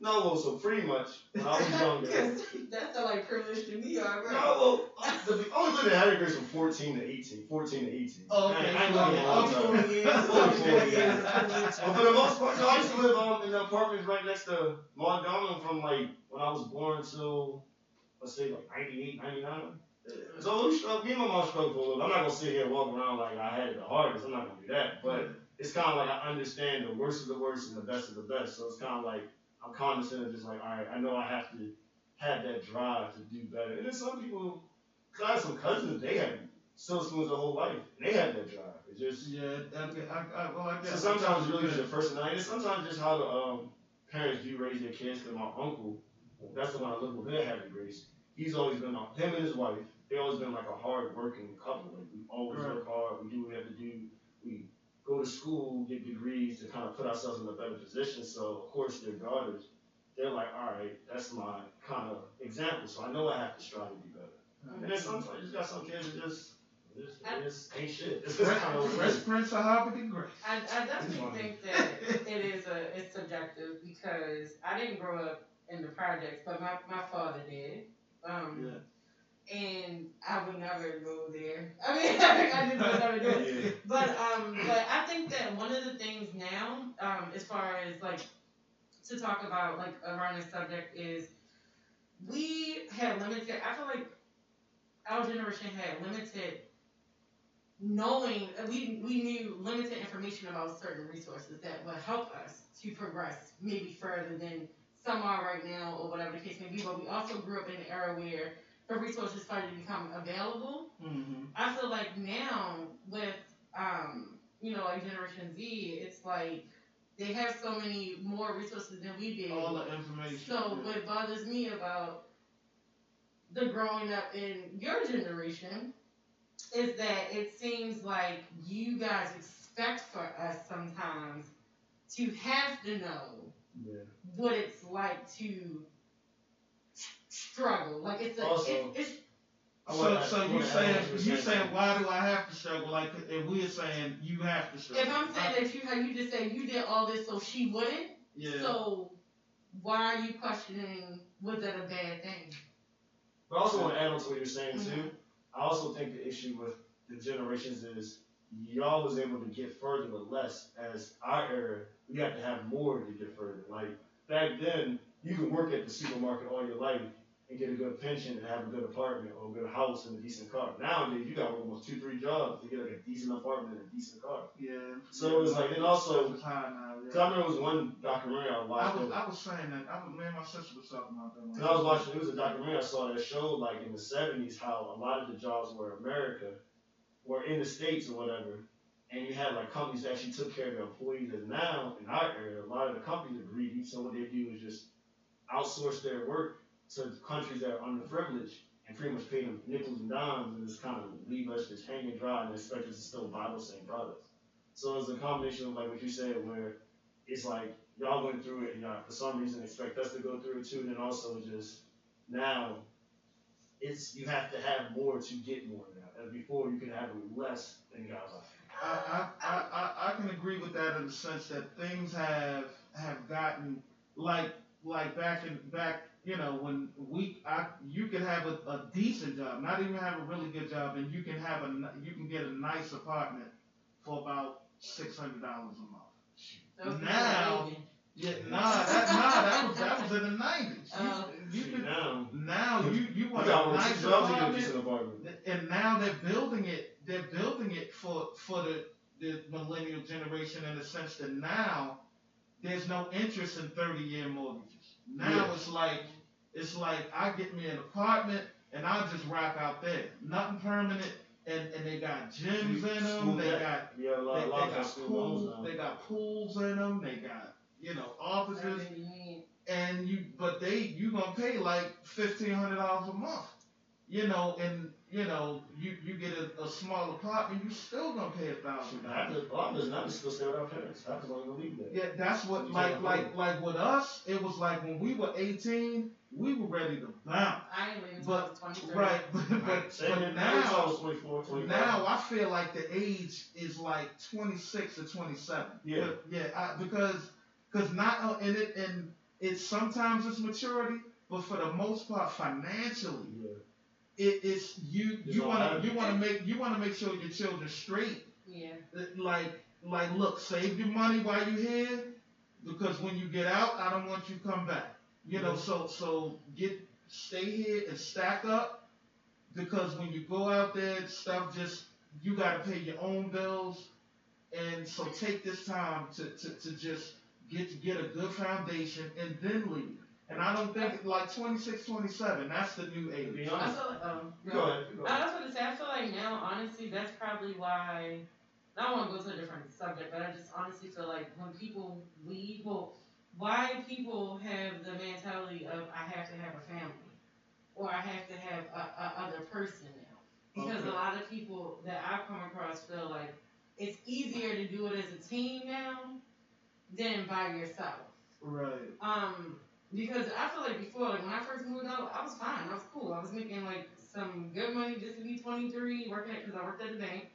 No, well, so pretty much when I was younger. Because that sounds like privilege to me already. No, well, the, I only lived in Havre de Grace from 14 to 18. 14 to 18. Oh, okay. I, I lived in a long time. Four years. Four Four years. years. But for the most part, no, I used to live um, in the apartments right next to Montgomery from like when I was born until let's say like 98, 99. So struggled, me and my mom struggled for a little. I'm not gonna sit here and walk around like I had it the hardest. I'm not gonna do that. But it's kind of like I understand the worst of the worst and the best of the best. So it's kind of like I'm cognizant of just like, all right, I know I have to have that drive to do better. And then some people, cause I have some cousins, they silver spoons their whole life, and they had that drive. It's just Yeah, I, I, I, well, I so sometimes it's really just your personality. And sometimes just how the um, parents do raise their kids. Cause my uncle, that's the one I live with. They're Havre de Grace. He's always been a- him and his wife. They always been like a hard working couple. Like we always Right. work hard. We do what we have to do. We go to school, get degrees to kind of put ourselves in a better position. So of course their daughters, they're like, all right, that's my kind of example. So I know I have to strive to be better. And then sometimes you just got some kids that just. Just, just ain't shit. It's just kind of Fresh Prince of Havre de Grace. I, I definitely think that it is a it's subjective because I didn't grow up in the projects, but my, my father did. Um, Yeah. And I would never go there. I mean, I just would never do it. Yeah. But um, but I think that one of the things now, um, as far as like to talk about like around this subject is we had limited. I feel like our generation had limited knowing. We we knew limited information about certain resources that would help us to progress maybe further than some are right now or whatever the case may be. But we also grew up in an era where the resources started to become available. Mm-hmm. I feel like now with um, you know, like Generation Z, it's like they have so many more resources than we did. All the information. so yeah. what bothers me about the growing up in your generation is that it seems like you guys expect for us sometimes to have to know Yeah. what it's like to struggle. Like it's a, Also- it's, it's So, so you wanna saying on to what you you're saying why do I have to struggle? Like if we're saying you have to struggle. if I'm saying that you how you just said you did all this so she wouldn't, yeah. so why are you questioning was that a bad thing? But I also want to add on to what you're saying too. Mhm. I also think the issue with the generations is y'all was able to get further with less. As our era, we had to have more to get further. Like back then, you could work at the supermarket all your life and get a good pension and have a good apartment or a good house and a decent car. Nowadays, you got almost two, three jobs to get like a decent apartment and a decent car. yeah. So it was like- and also- it's high now. Cause Yeah. I remember it was one documentary I watched. I was I was saying that I was me and my sister was talking about that. And I was watching, it was a documentary I saw that showed like in the seventies how a lot of the jobs were in America, were in the States or whatever, and you had like companies that actually took care of their employees. And now in our area, a lot of the companies are greedy, so what they do is just outsource their work to countries that are underprivileged and pretty much pay them nickels and dimes and just kind of leave us just hanging dry and expect us to still buy those same products. So it's a combination of like what you said where it's like y'all went through it and y'all for some reason expect us to go through it too, and then also just now it's you have to have more to get more now. As before you could have less than. I, I, I, I, I can agree with that in the sense that things have have gotten like like back in back you know when we I you can have a, a decent job not even have a really good job and you can have a you can get a nice apartment for about six hundred dollars a month. That was Now- Yeah, nah, that nah, that was that was in the nineties. Oh. You, you could, now now you you you want got a nice two jobs to get a apartment decent apartment. and now they're building it they're building it for for the the millennial generation in the sense that now there's no interest in 30 year mortgages now Yeah. it's like it's like i get me an apartment and i'll just rock out there nothing permanent and and they got gyms in them they debt. got Yeah, lot, they, a they got pools they got pools in them they got you know offices Everything you need. and you but they you gonna pay like fifteen hundred dollars a month you know and you know you you get a, a small apartment you still gonna pay a thousand Shoot, half dollars the- a lot of us now we still stay with our parents. Half of us don't leave there. yeah that's what You like like afford like with us it was like when we were 18 we were ready to bounce I ain't leaving until I but was 23. right but but, Same but here. now I was 24, 25. now I feel like the age is like 26 or 27. Yeah. But, yeah, I, because because not uh, and it and it's sometimes it's maturity, but for the most part financially, Yeah. it, it's you It's you want to you want to make you want to make sure your children straight. Yeah. Uh, Like like look, save your money while you're here, because when you get out, I don't want you to come back. You know, so so get stay here and stack up, because when you go out there, stuff just you got to pay your own bills, and so take this time to, to, to just get get a good foundation and then leave. And I don't think like 26, 27, that's the new age. be I honest. feel like, um, Go ahead. Go I was gonna say, I feel like now, honestly, that's probably why. I don't want to go to a different subject, but I just honestly feel like when people leave, well, why people have the mentality of I have to have a family, or I have to have a, a other person now, because Okay. a lot of people that I've come across feel like it's easier to do it as a team now than by yourself. Right. Um, because I feel like before, like when I first moved out, I was fine. I was cool. I was making like some good money just to be 23, working at because I worked at the bank.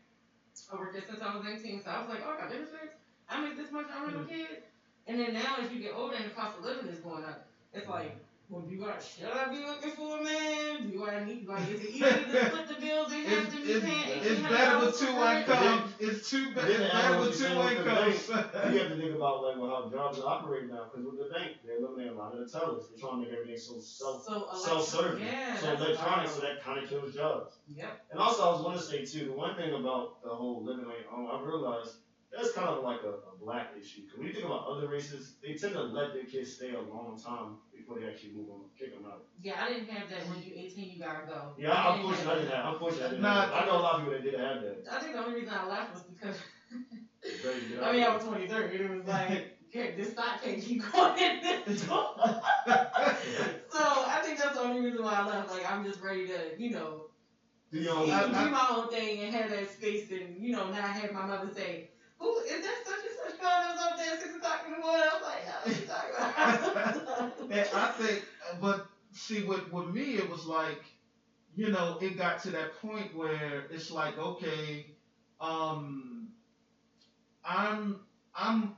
I worked there since I was 18, so I was like, oh, I got benefits. I make this much. I don't have kids. And then now, as you get older and the cost of living is going up, it's like, well, do I should I be looking for a man? Do I need like is it easy to split the bills and have It's, to be it's, paying it's $1,800 better with two rent? incomes. It's too Then bad. It's better with two saying incomes. you have to think about like well, how jobs are operating now. Because with the bank, they're eliminating a lot of the tellers. They're trying to make everything so self so self-serving. Yeah, so that's electronics, so that kind of kills jobs. Yep. And also, I was going to say too, the one thing about the whole living on your own, I realized that's kind of like a, a black issue. Because when you think about other races, they tend to let their kids stay a long time before they actually move them, kick them out. Yeah, I didn't have that. When you 18, you gotta go. Yeah, I I'm fortunate I didn't have. I'm fortunate I didn't Nah, have. I know a lot of people that did have that. I think the only reason I left was because It's ready to get I mean I was 23 and it was like, okay, this stock can't keep going in this door. so I think that's the only reason why I left. Like I'm just ready to, you know, Do your own do my own thing and have that space and, you know, not have my mother say, Who is that such and such girl that was up there at six o'clock in the morning? I was like, no, what you talking about? And I think, but see, with with me, it was like, you know, it got to that point where it's like, okay, um, I'm, I'm,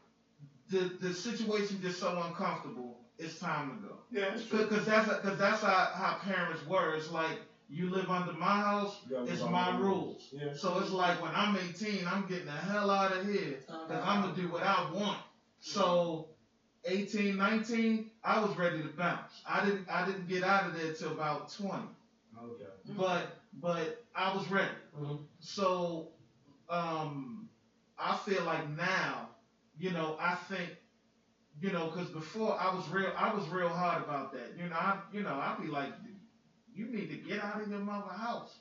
the the situation just so uncomfortable. It's time to go. Yeah, that's true. Because that's because that's how, how parents were. It's like you live under my house, it's my the rules. Yeah. So it's like when I'm 18, I'm getting the hell out of here because I'm gonna do what I want. So 18, 19, I was ready to bounce. I didn't I didn't get out of there till about 20, Okay. but but I was ready. Mhm. So um, I feel like now, you know, I think. You know, because before I was real, I was real hard about that. You know, I, you know, I'd be like, you need to get out of your mother house.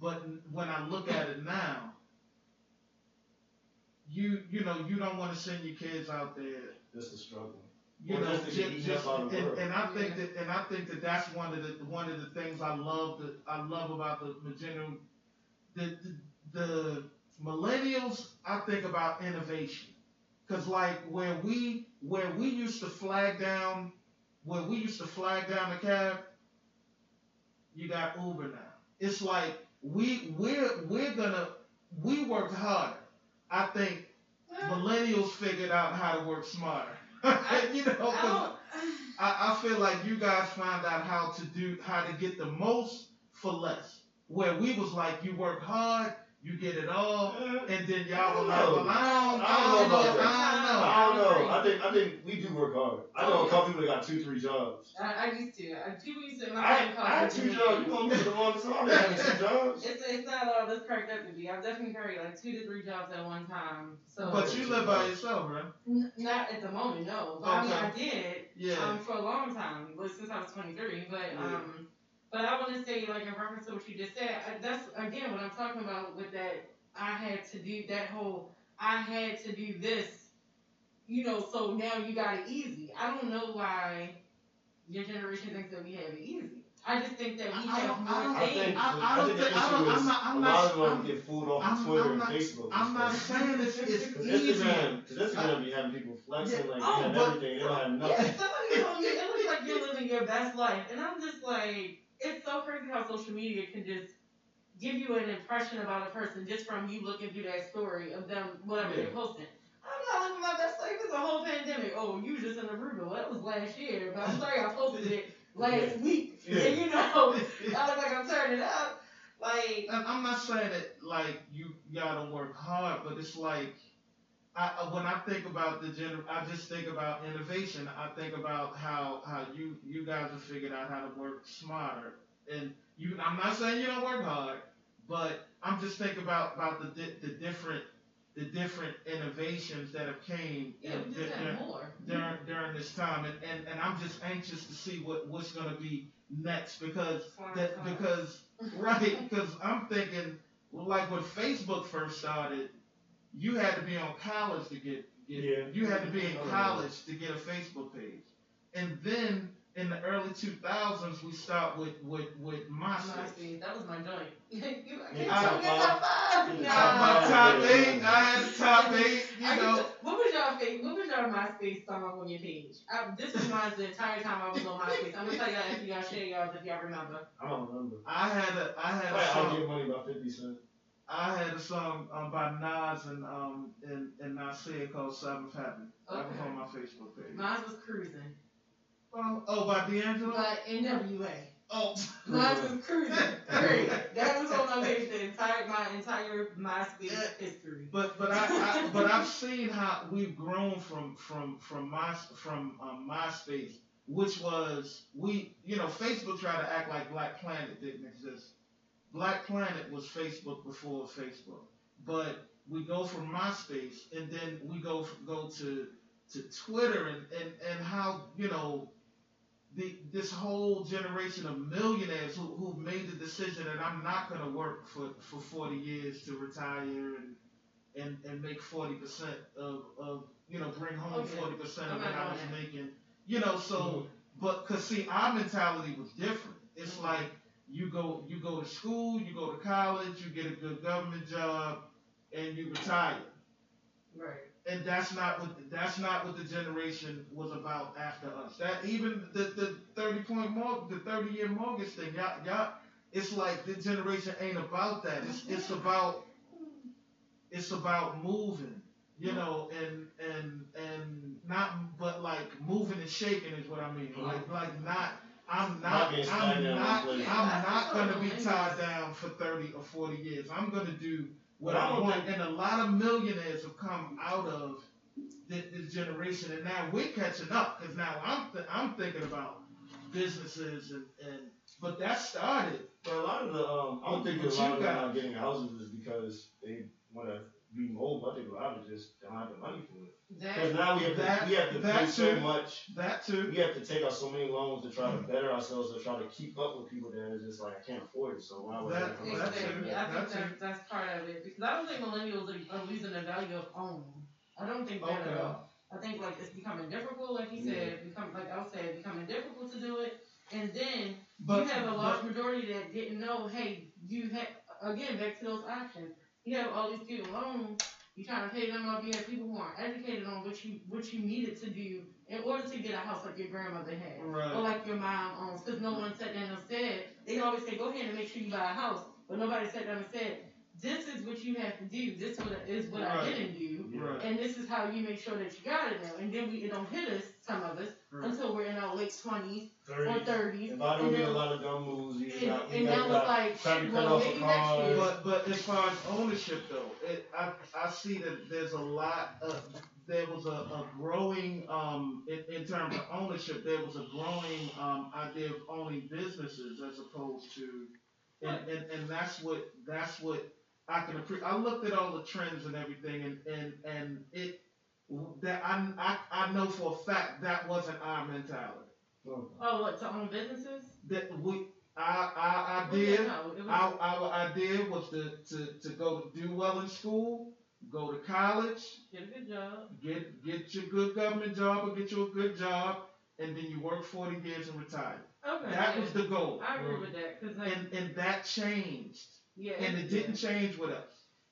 But when I look at it now, you, you know, you don't want to send your kids out there That's the struggle. you Or know, just to get just, just up out of the and, and I think Yeah. that, and I think that that's one of the one of the things I love that I love about the millennial, the, the the millennials. I think about innovation, cause like where we where we used to flag down, where we used to flag down the cab, you got Uber now. It's like we we're we're gonna we worked harder. I think millennials figured out how to work smarter. you know, I I, I feel like you guys found out how to do how to get the most for less. Where we was like you work hard, you get it all, and then y'all were like, well, I don't, I don't know, I don't know. I don't know. I think I think we do work hard. I know a couple people that got two, three jobs. I, I used to. I, people used to. My I, friend called I had two jobs. You gonna be the longest time? I been having two jobs. It's it's not all this cracked up to be. I've definitely carried like two to three jobs at one time. So But you live by yourself, right? N- not at the moment, no. But I mean, I did Yeah. um, for a long time, but since I was 23. But Yeah. um, but I want to say like in reference to what you just said, I, that's again what I'm talking about with that. I had to do that whole. I had to do this, you know. So now you got it easy. I don't know why your generation thinks that we have it easy. I just think that we I- I have don't- I don't I things. think, I- I I, don't think the think- I don't- is I'm not- I'm a not- lot of them I'm- get fooled off I'm- Twitter I'm and not- Facebook. I'm and not saying it's, it's Cause easy. Instagram, cause Instagram be having people flexing like Oh, they have but- everything, they don't have Yeah, somebody told me it looks like you're living your best life, and I'm just like, it's so crazy how social media can just give you an impression about a person just from you looking through that story of them, whatever Yeah. they're posting. I'm not living my best life. It's a whole pandemic. Oh, you just in Aruba. Well, that was last year, but I'm sorry I posted it last week. Yeah. And you know, I look like I'm turning up. Like, I'm not saying that like you gotta work hard, but it's like I I- when I think about the general, I just think about innovation. I think about how how you you guys have figured out how to work smarter. And you, I'm not saying you don't work hard, but I'm just thinking about about the di- the different the different innovations that have came yeah, in- we just during- more. during during this time, and, and, and I'm just anxious to see what what's gonna be next because Flying that cars. Uh, because right because I'm thinking like when Facebook first started, you had to be on college to get, get Yeah. you had to be in Oh, college to get a Facebook page, and then in the early 2000s we start with with with MySpace. MySpace, that was my joint. you, I can't top top five. Yeah, Uh, top my five, top eight, I had the top eight, you I know. used what was your face? What was your MySpace song on your page? I, this was mine the entire time I was on MySpace. I'm gonna tell y'all if y'all share y'all if y'all remember. I don't remember. I had a I had a Like, I'll song. give money about fifty cent. I had a song um, by Nas and um and, and Nasir called Seventh Heaven. That was on my Facebook page. Mine was cruising, Oh, oh by D'Angelo? but NWA. Oh, Mine was cruising. That was on my page the entire my entire MySpace Yeah. history. but but I, I but I've seen how we've grown from from from my from um, MySpace, which was we you know Facebook tried to act like Black Planet didn't exist. Black Planet was Facebook before Facebook, but we go from MySpace and then we go go to to Twitter and and and how you know the this whole generation of millionaires who who made the decision that I'm not gonna work for for 40 years to retire and and and make 40 percent of of you know bring home Okay. 40 percent I'm of what not I was making you know so but cause see our mentality was different it's Mhm. like you go you go to school, you go to college, you get a good government job, and you retire. Right. And that's not what that's not what the generation was about after us. That even the, the thirty point mortgage, the thirty year mortgage thing, y'all, y'all, it's like the generation ain't about that. It's it's about it's about moving, you mm-hmm. know, and and and not but like moving and shaking is what I mean. Like like not I'm Not I'm not. I'm not gonna be tied down for thirty or forty years. I'm gonna do what I want. And a lot of millionaires have come out of this, this generation, and now we're catching up because now I'm th- I'm thinking about businesses and, and but that started. But a lot of the, um, I don't think a lot of them not getting houses is because they want to be mobile. but I think a lot of just don't have the money for it. Because now we have That- to, we have to pay that so much. That too. We have to take out so many loans to try to mm. better ourselves to try to keep up with people that it's just like I can't afford it. So why would That- I? that's exactly. it. I think That's that, that's part of it because I don't think millennials are, are losing the value of home. I don't think that Okay. at all. I think like it's becoming difficult, like you said, mm. become like I was saying, becoming difficult to do it. And then But you have a large but- majority that didn't know, hey, you have again back to those options. You have all these student loans. You trying to pay them off. You have people who aren't educated on what you what you needed to do in order to get a house like your grandmother had or like your mom owns. Because no one sat down and said they always say go ahead and make sure you buy a house, but nobody sat down and said this is what you have to do. This what is what I didn't do. Right. And this is how you make sure that you got it now. And then we it don't hit us, some of us, Right. until we're in our late twenties or thirties. If I don't And get a lot of dumb moves, you And, got, you and got, now you like, trying to cut well, off maybe the next year. But but as far as ownership though, it, I I see that there's a lot of there was a, a growing um in, in terms of ownership there was a growing um idea of owning businesses as opposed to and, and, and that's what that's what I can appreciate. I looked at all the trends and everything and and, and it that I, I I know for a fact that wasn't our mentality. Oh, what to own businesses? That we I I, I Well, yeah, no, our, our idea was to, to, to go to do well in school, go to college, get a good job. get get your good government job or get you a good job, and then you work 40 years and retire. Okay. That yeah. was the goal. I agree with that because like And, and that changed. Yeah, And it didn't change with us.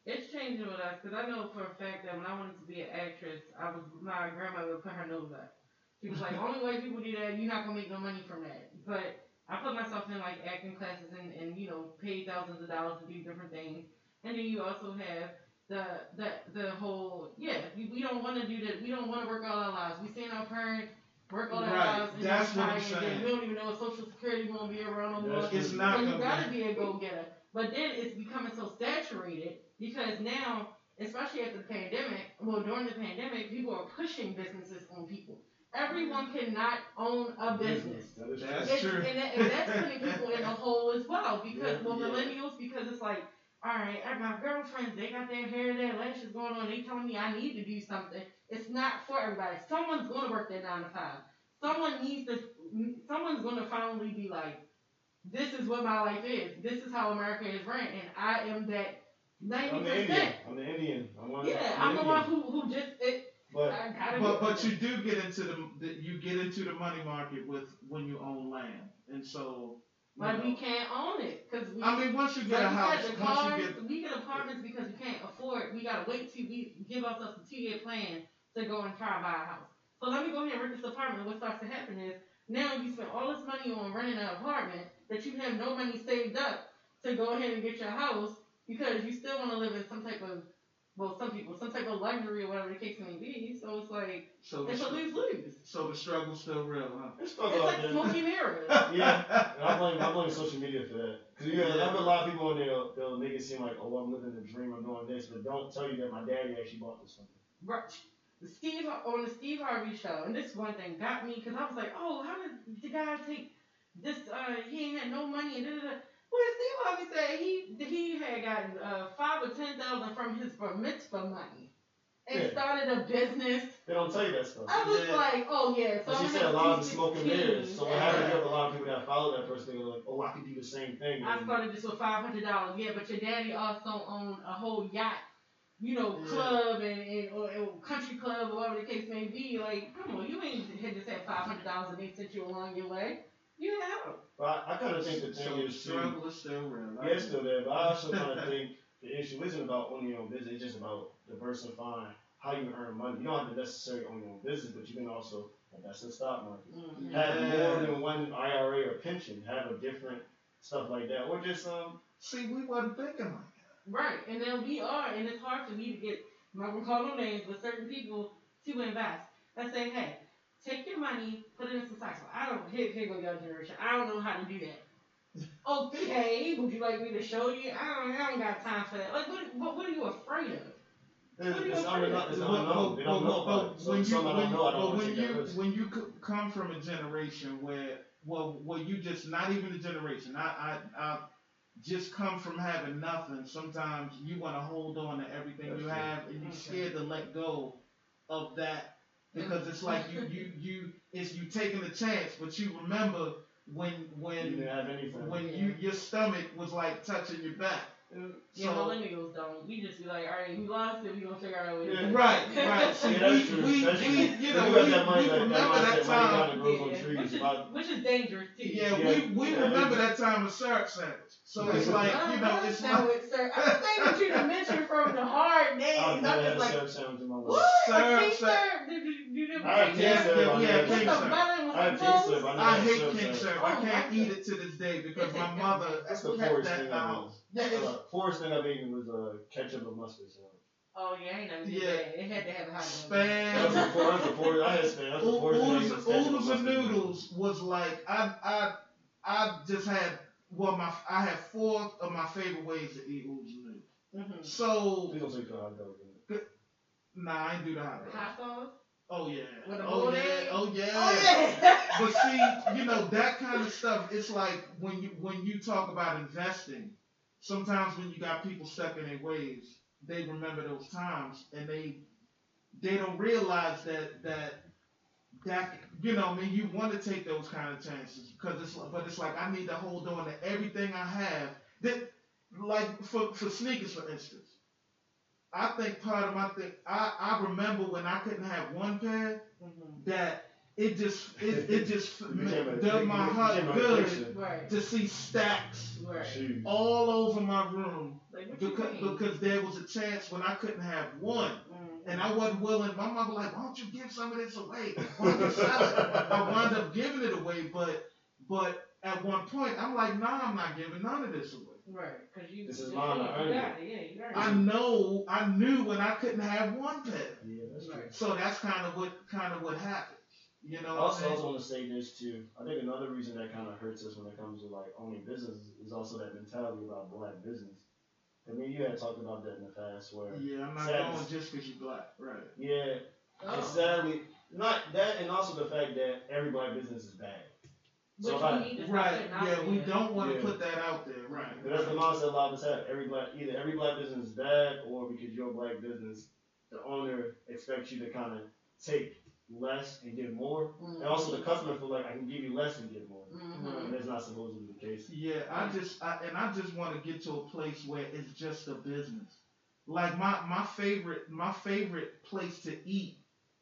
It's changing with us because I know for a fact that when I wanted to be an actress, I was my grandmother would put her nose up. She was like, only way people do that, you're not gonna make no money from that. But I put myself in like acting classes and, and you know paid thousands of dollars to do different things. And then you also have the the the whole yeah we, we don't want to do that. We don't want to work all our lives. We seen our parents work all our Right, lives and that's what I'm retire, and saying. we don't even know if Social Security won't be around no more. It's not So you gonna gotta be. be a go getter. But then it's becoming so saturated because now, especially after the pandemic, well during the pandemic, people are pushing businesses on people. Everyone mm-hmm. cannot own a business. That is That's It's- true. And, that, and that's putting people in a hole as well because Yeah, well yeah. millennials because it's like, all right, my girlfriends they got their hair, their lashes going on. They telling me I need to do something. It's not for everybody. Someone's going to work their nine to five. Someone needs to. Someone's going to finally be like, this is what my life is. This is how America is ran, and I am that ninety I'm the Indian. percent. I'm the Indian. I'm one. Yeah, I'm I'm the one who who just it. But But but you do get into the, the you get into the money market with when you own land, and so. you Like we can't own it because we. I mean, once you get a house, said, the once cars, you get we get apartments because we can't afford. We gotta wait till we give ourselves a two-year plan to go and try to buy a house. So let me go ahead and rent this apartment. What starts to happen is now you spend all this money on renting an apartment that you have no money saved up to go ahead and get your house because you still want to live in some type of well, some people, some type of luxury or whatever the case may be. So it's like so the, it's a str- lose lose. so the struggle's still real, huh? it's It's struggle out like there. smoky mirrors. yeah, and I blame I blame social media for that. Cause you have, I have a lot of people on there they'll, they'll make it seem like oh I'm living the dream I'm doing this, but don't tell you that my daddy actually bought this something. Right. The Steve on the Steve Harvey show, and this one thing got me because I was like, oh, how did the guy take this? Uh, he ain't had no money and da da da. Well, Steve Harvey said he he had gotten uh, five or ten thousand from his bar mitzvah money and Yeah. started a business. They don't tell you that stuff. I was Yeah. like, oh yeah. So she said a lot of the smoking smoke and this mirrors. So what happens if a lot of people that followed that person they're like, oh I can do the same thing. I started this with five hundred dollars. Yeah, but your daddy also owned a whole yacht, you know, Yeah. club and, and or, or country club or whatever the case may be. Like, come on, you ain't had just had five hundred dollars and they sent you along your way. You have. But I, I kind of think the So thing the is too. struggle is still real. Yeah, it's still there, but I also kind of think the issue isn't about owning your own business. It's just about diversifying how you earn money. You don't have to necessarily own your own business, but you can also invest in the stock market. Mm-hmm. Have Yeah. more than one IRA or pension. Have a different stuff like that, or just um. See, we wasn't thinking like that. Right, and then we are, and it's hard for me to get, I'm not gonna call no names, but certain people to invest. Let's say, hey, take your money, put it in some stocks. I don't, here, here go your generation. I don't know how to do that. Okay, would you like me to show you? I don't, I don't got time for that. Like, what, what, what are you afraid of? What are you afraid of? But- unknown. They but- don't know but- about it. but So when you when, don't know. I don't but want when to take you that risk. when you c- come from a generation where well where you just not even a generation I I, I just come from having nothing sometimes you want to hold on to everything That's you true. have and you're Okay. scared to let go of that because it's like you you you it's you taking a chance but you remember when you when anything. when you your stomach was like touching your back Yeah, So- millennials don't. We just be like, all right, we lost it. We gonna figure out a way. to Yeah. Right, right. See, Yeah, that's we, true. we, That's we, true. you know, you we, that money, we that, remember that that mindset, money time. kind of grows on Yeah, trees. which is, About, which is dangerous too. Yeah, Yeah. we, we Yeah. remember that time of syrup sandwich. So it's like, you know, it's like sandwich, sir. Everything that you done mentioned from the hard days, I've I'm never just like, syrup sandwich in my life. what? Syrup, king syrup. syrup? Did you, you never I had king king syrup? syrup. I Yeah, king With had the syrup. butter and with I the had king toast? syrup. I never I had hate syrup king sandwich. syrup. Oh I can't eat it to this day because my mother That's the kept poorest that thing in the I've. Yeah, Uh, poorest thing I've eaten was uh, ketchup and mustard sandwich. Oh yeah, I ain't never Yeah. that. It had to have a hot Spam. That's the poor, that's the poor, I had spam. That's the oodles, poorest thing I ate was oodles and noodles was like I I I just had well my I had four of my favorite ways to eat oodles and noodles. Mm-hmm. So Please don't take the hot dog. in nah, I ain't do the hot dog. Hot sauce? Oh yeah. Oh yeah. Oh yeah. Oh yeah. but see, you know that kind of stuff. It's like when you when you talk about investing. Sometimes when you got people stuck in their ways, they remember those times and they they don't realize that that that you know. I mean, you want to take those kind of chances because it's but it's like I need to hold on to everything I have. That like for for sneakers, for instance. I think part of my thing, I, I remember when I couldn't have one pair, Mhm. that it just it, it just It became a- done my it heart became an good addiction. Right. to see stacks Right. All over my room Like because because there was a chance when I couldn't have one Mhm. and I wasn't willing. My mom was like, "Why don't you give some of this away? Why don't you sell it?" I wound up giving it away, but but at one point I'm like, "Nah, I'm not giving none of this away." Right, because you. This is you- mine, I got it. Yeah, you earned I know I knew when I couldn't have one pair, Yeah, that's true. Right. so that's kind of what kind of what happens. You know. I'm Also, I also want to say this too. I think another reason that kind of hurts us when it comes to like owning business is also that mentality about black business. I mean, you had talked about that in the past, where Yeah, I'm not Sadness. going just because you're black, right? yeah, Oh. and sadly, not that, and also the fact that every black business is bad. Which So we I- need to Right. Yeah, we don't want to Yeah. put that out there, right? But that's the mindset a lot of us have. Every black, either every black business is bad, or because you're a black business, the owner expects you to kind of take less and give more, and also the customer feel like I can give you less and give more, Mhm. and that's not supposed to be the case. Yeah, I just I, and I just want to get to a place where it's just a business. Like my my favorite my favorite place to eat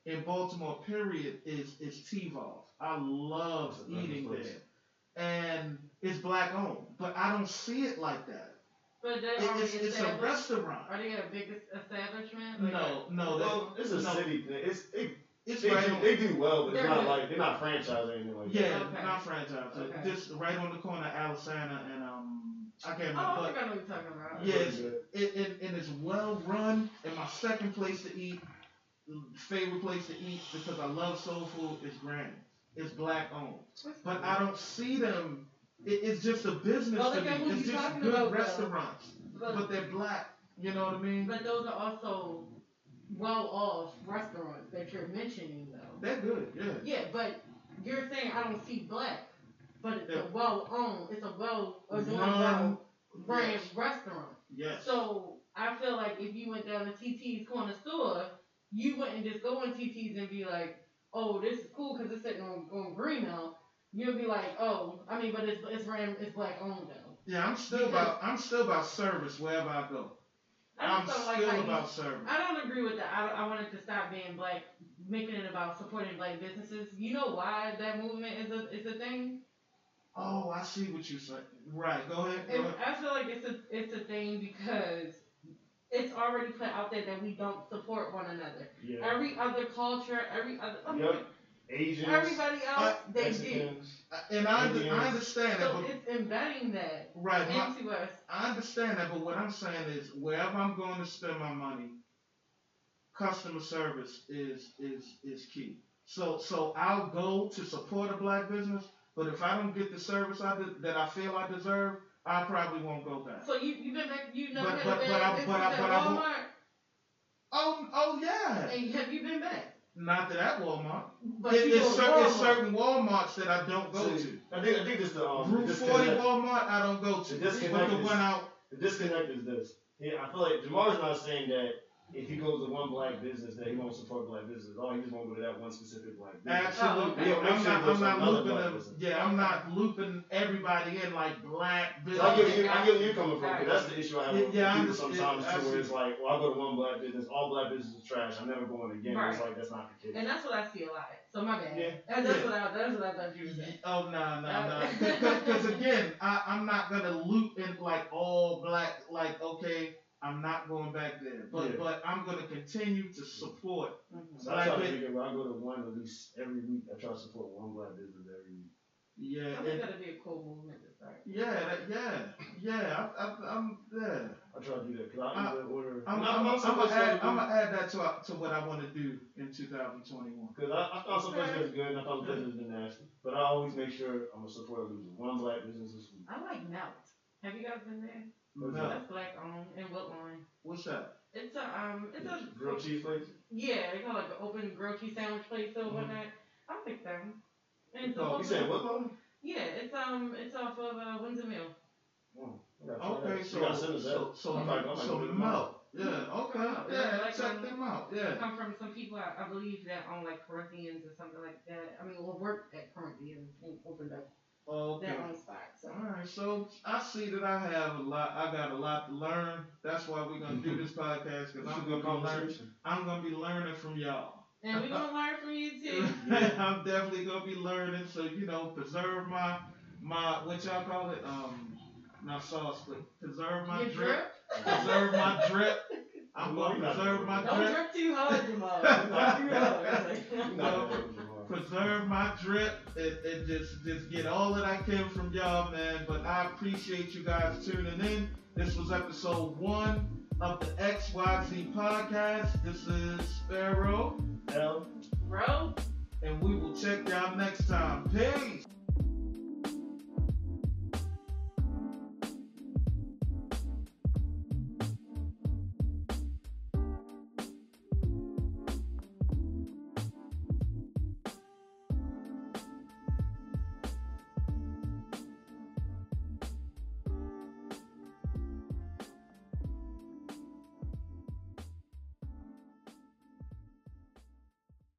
in Baltimore, period, is is T-Vol's. I love That's a nice eating place. there, and it's black owned, but I don't see it like that. But they It- it's it's a established. restaurant. Are they a big establishment? Like No, no, Well, it's a no. city thing. It's it, it's they, right do, on. they do well, but it's They're not good. like they're not franchised or anything like Yeah, that. Okay. not franchise. Okay. Just right on the corner of Aliceanna and um I can't Oh, remember. I think I know what you're talking about. Yeah. Really good. it, it, it is well run and my second place to eat favorite place to eat because I love soul food is Granny. It's black owned. But I don't see them it, it's just a business Well, to me. It's just good about, restaurants. But, But they're black. You know what I mean? but those are also well off restaurants that you're mentioning though. They're good, yeah. Yeah, but you're saying I don't see black, but it's Yeah. a well owned, it's a well a doing well brand yes. restaurant. Yes. So I feel like if you went down to TT's corner store, you wouldn't just go in TT's and be like, oh, this is cool because it's sitting on, on Greenmount. You'll be like, oh, I mean, but it's it's ran it's black owned though. Yeah, I'm still about I'm still about service wherever I go. I I'm just don't still like how you about service. I don't agree with that. I, I wanted to stop being black, making it about supporting black businesses. You know why that movement is a is a thing? Oh, I see what you're saying. Right, go ahead. Go ahead. I feel like it's a it's a thing because it's already put out there that we don't support one another. Yeah. Every other culture, every other Yep. Asians. everybody uh, else they do. Mexicans. And I, under- I Indians. understand that, So but it's embedding that right, my, into us. I understand that, but what I'm saying is wherever I'm going to spend my money, customer service is is is key. So so I'll go to support a black business, but if I don't get the service I de- that I feel I deserve, I probably won't go back. So you you been back you never But- had but- a but bad I- business but I- at but I won't- Walmart? Oh oh yeah, And have you been back? Not to that Walmart. But It- you it's, go to cer- it's Walmart. certain WalMarts that I don't go to. I think I think this the um Route 40. Walmart I don't go to. The But disconnect the is- one out The disconnect is this. Yeah, I feel like Jamar's not saying that if he goes to one black business that he won't support black business. Oh, he just won't go to that one specific black business. Absolutely. Okay. I'm not, I'm not looping them. Yeah, I'm not looping everybody in like black So business. I get you. I get you're coming from. 'cause Right. that's the issue I have with Yeah, people understand. sometimes too, where it's like, well, I go to one black business, all black business is trash. I'm never going again. It's Right. like that's not the case. And that's what I see a lot. So my bad. Yeah. And that's Yeah. what I that's what I thought you were saying. Oh no no no! Because again, I, I'm not gonna loop in like all black. Like okay, I'm not going back there, but Yeah. but I'm gonna continue to support. Mm-hmm. So I try Like to figure. Well, I go to one at least every week. I try to support one black business every week. Yeah, I think and, that'd be a cool movement to start. yeah, that, yeah, yeah. I, I, I'm yeah. I try to do that because I, I order. I'm, I'm, I'm, I'm, gonna add, I'm gonna add that to uh, to what I want to do in 2021. Because I, I thought some places was good and I thought some places was nasty. But I always make sure I'm a supporter of losing. One black business this week. I like Melt. Have you guys been there? What's No, That's black owned in Woodlawn. what's that? It's a um it's a Grilled cheese place? yeah, they call it like an open grilled cheese sandwich place or Mhm. whatnot. I like them. And it's Oh, You supposed said to- what, Mom? Yeah, it's um it's off of uh, Windsor Mill. Oh, I gotta try Okay, that. so You gotta send us that. so so, I'm like- I'm like, so look at melt. Yeah, okay. Yeah, Yeah, like, check um, them out. Yeah. Come from some people I, I believe that own like Corinthians or something like that. I mean, we'll work at Corinthians and opened up Okay. their own spot. So All right, so I see that I have a lot. I got a lot to learn. That's why we're gonna do this podcast because I'm gonna be learning. I'm gonna be learning from y'all. and we're gonna learn from you too. I'm definitely gonna be learning. So you know, preserve my my what y'all call it? Um, not sauce, but preserve my Your drip. drip. Preserve my drip. I'm gonna preserve my it. Don't drip. drip too hard, Jamal. Not too hard preserve my drip and, and just just get all that I can from y'all, man. But I appreciate you guys tuning in. This was episode one of the XYZ podcast. This is Sparrow El. Bro. And we will check y'all next time. Peace.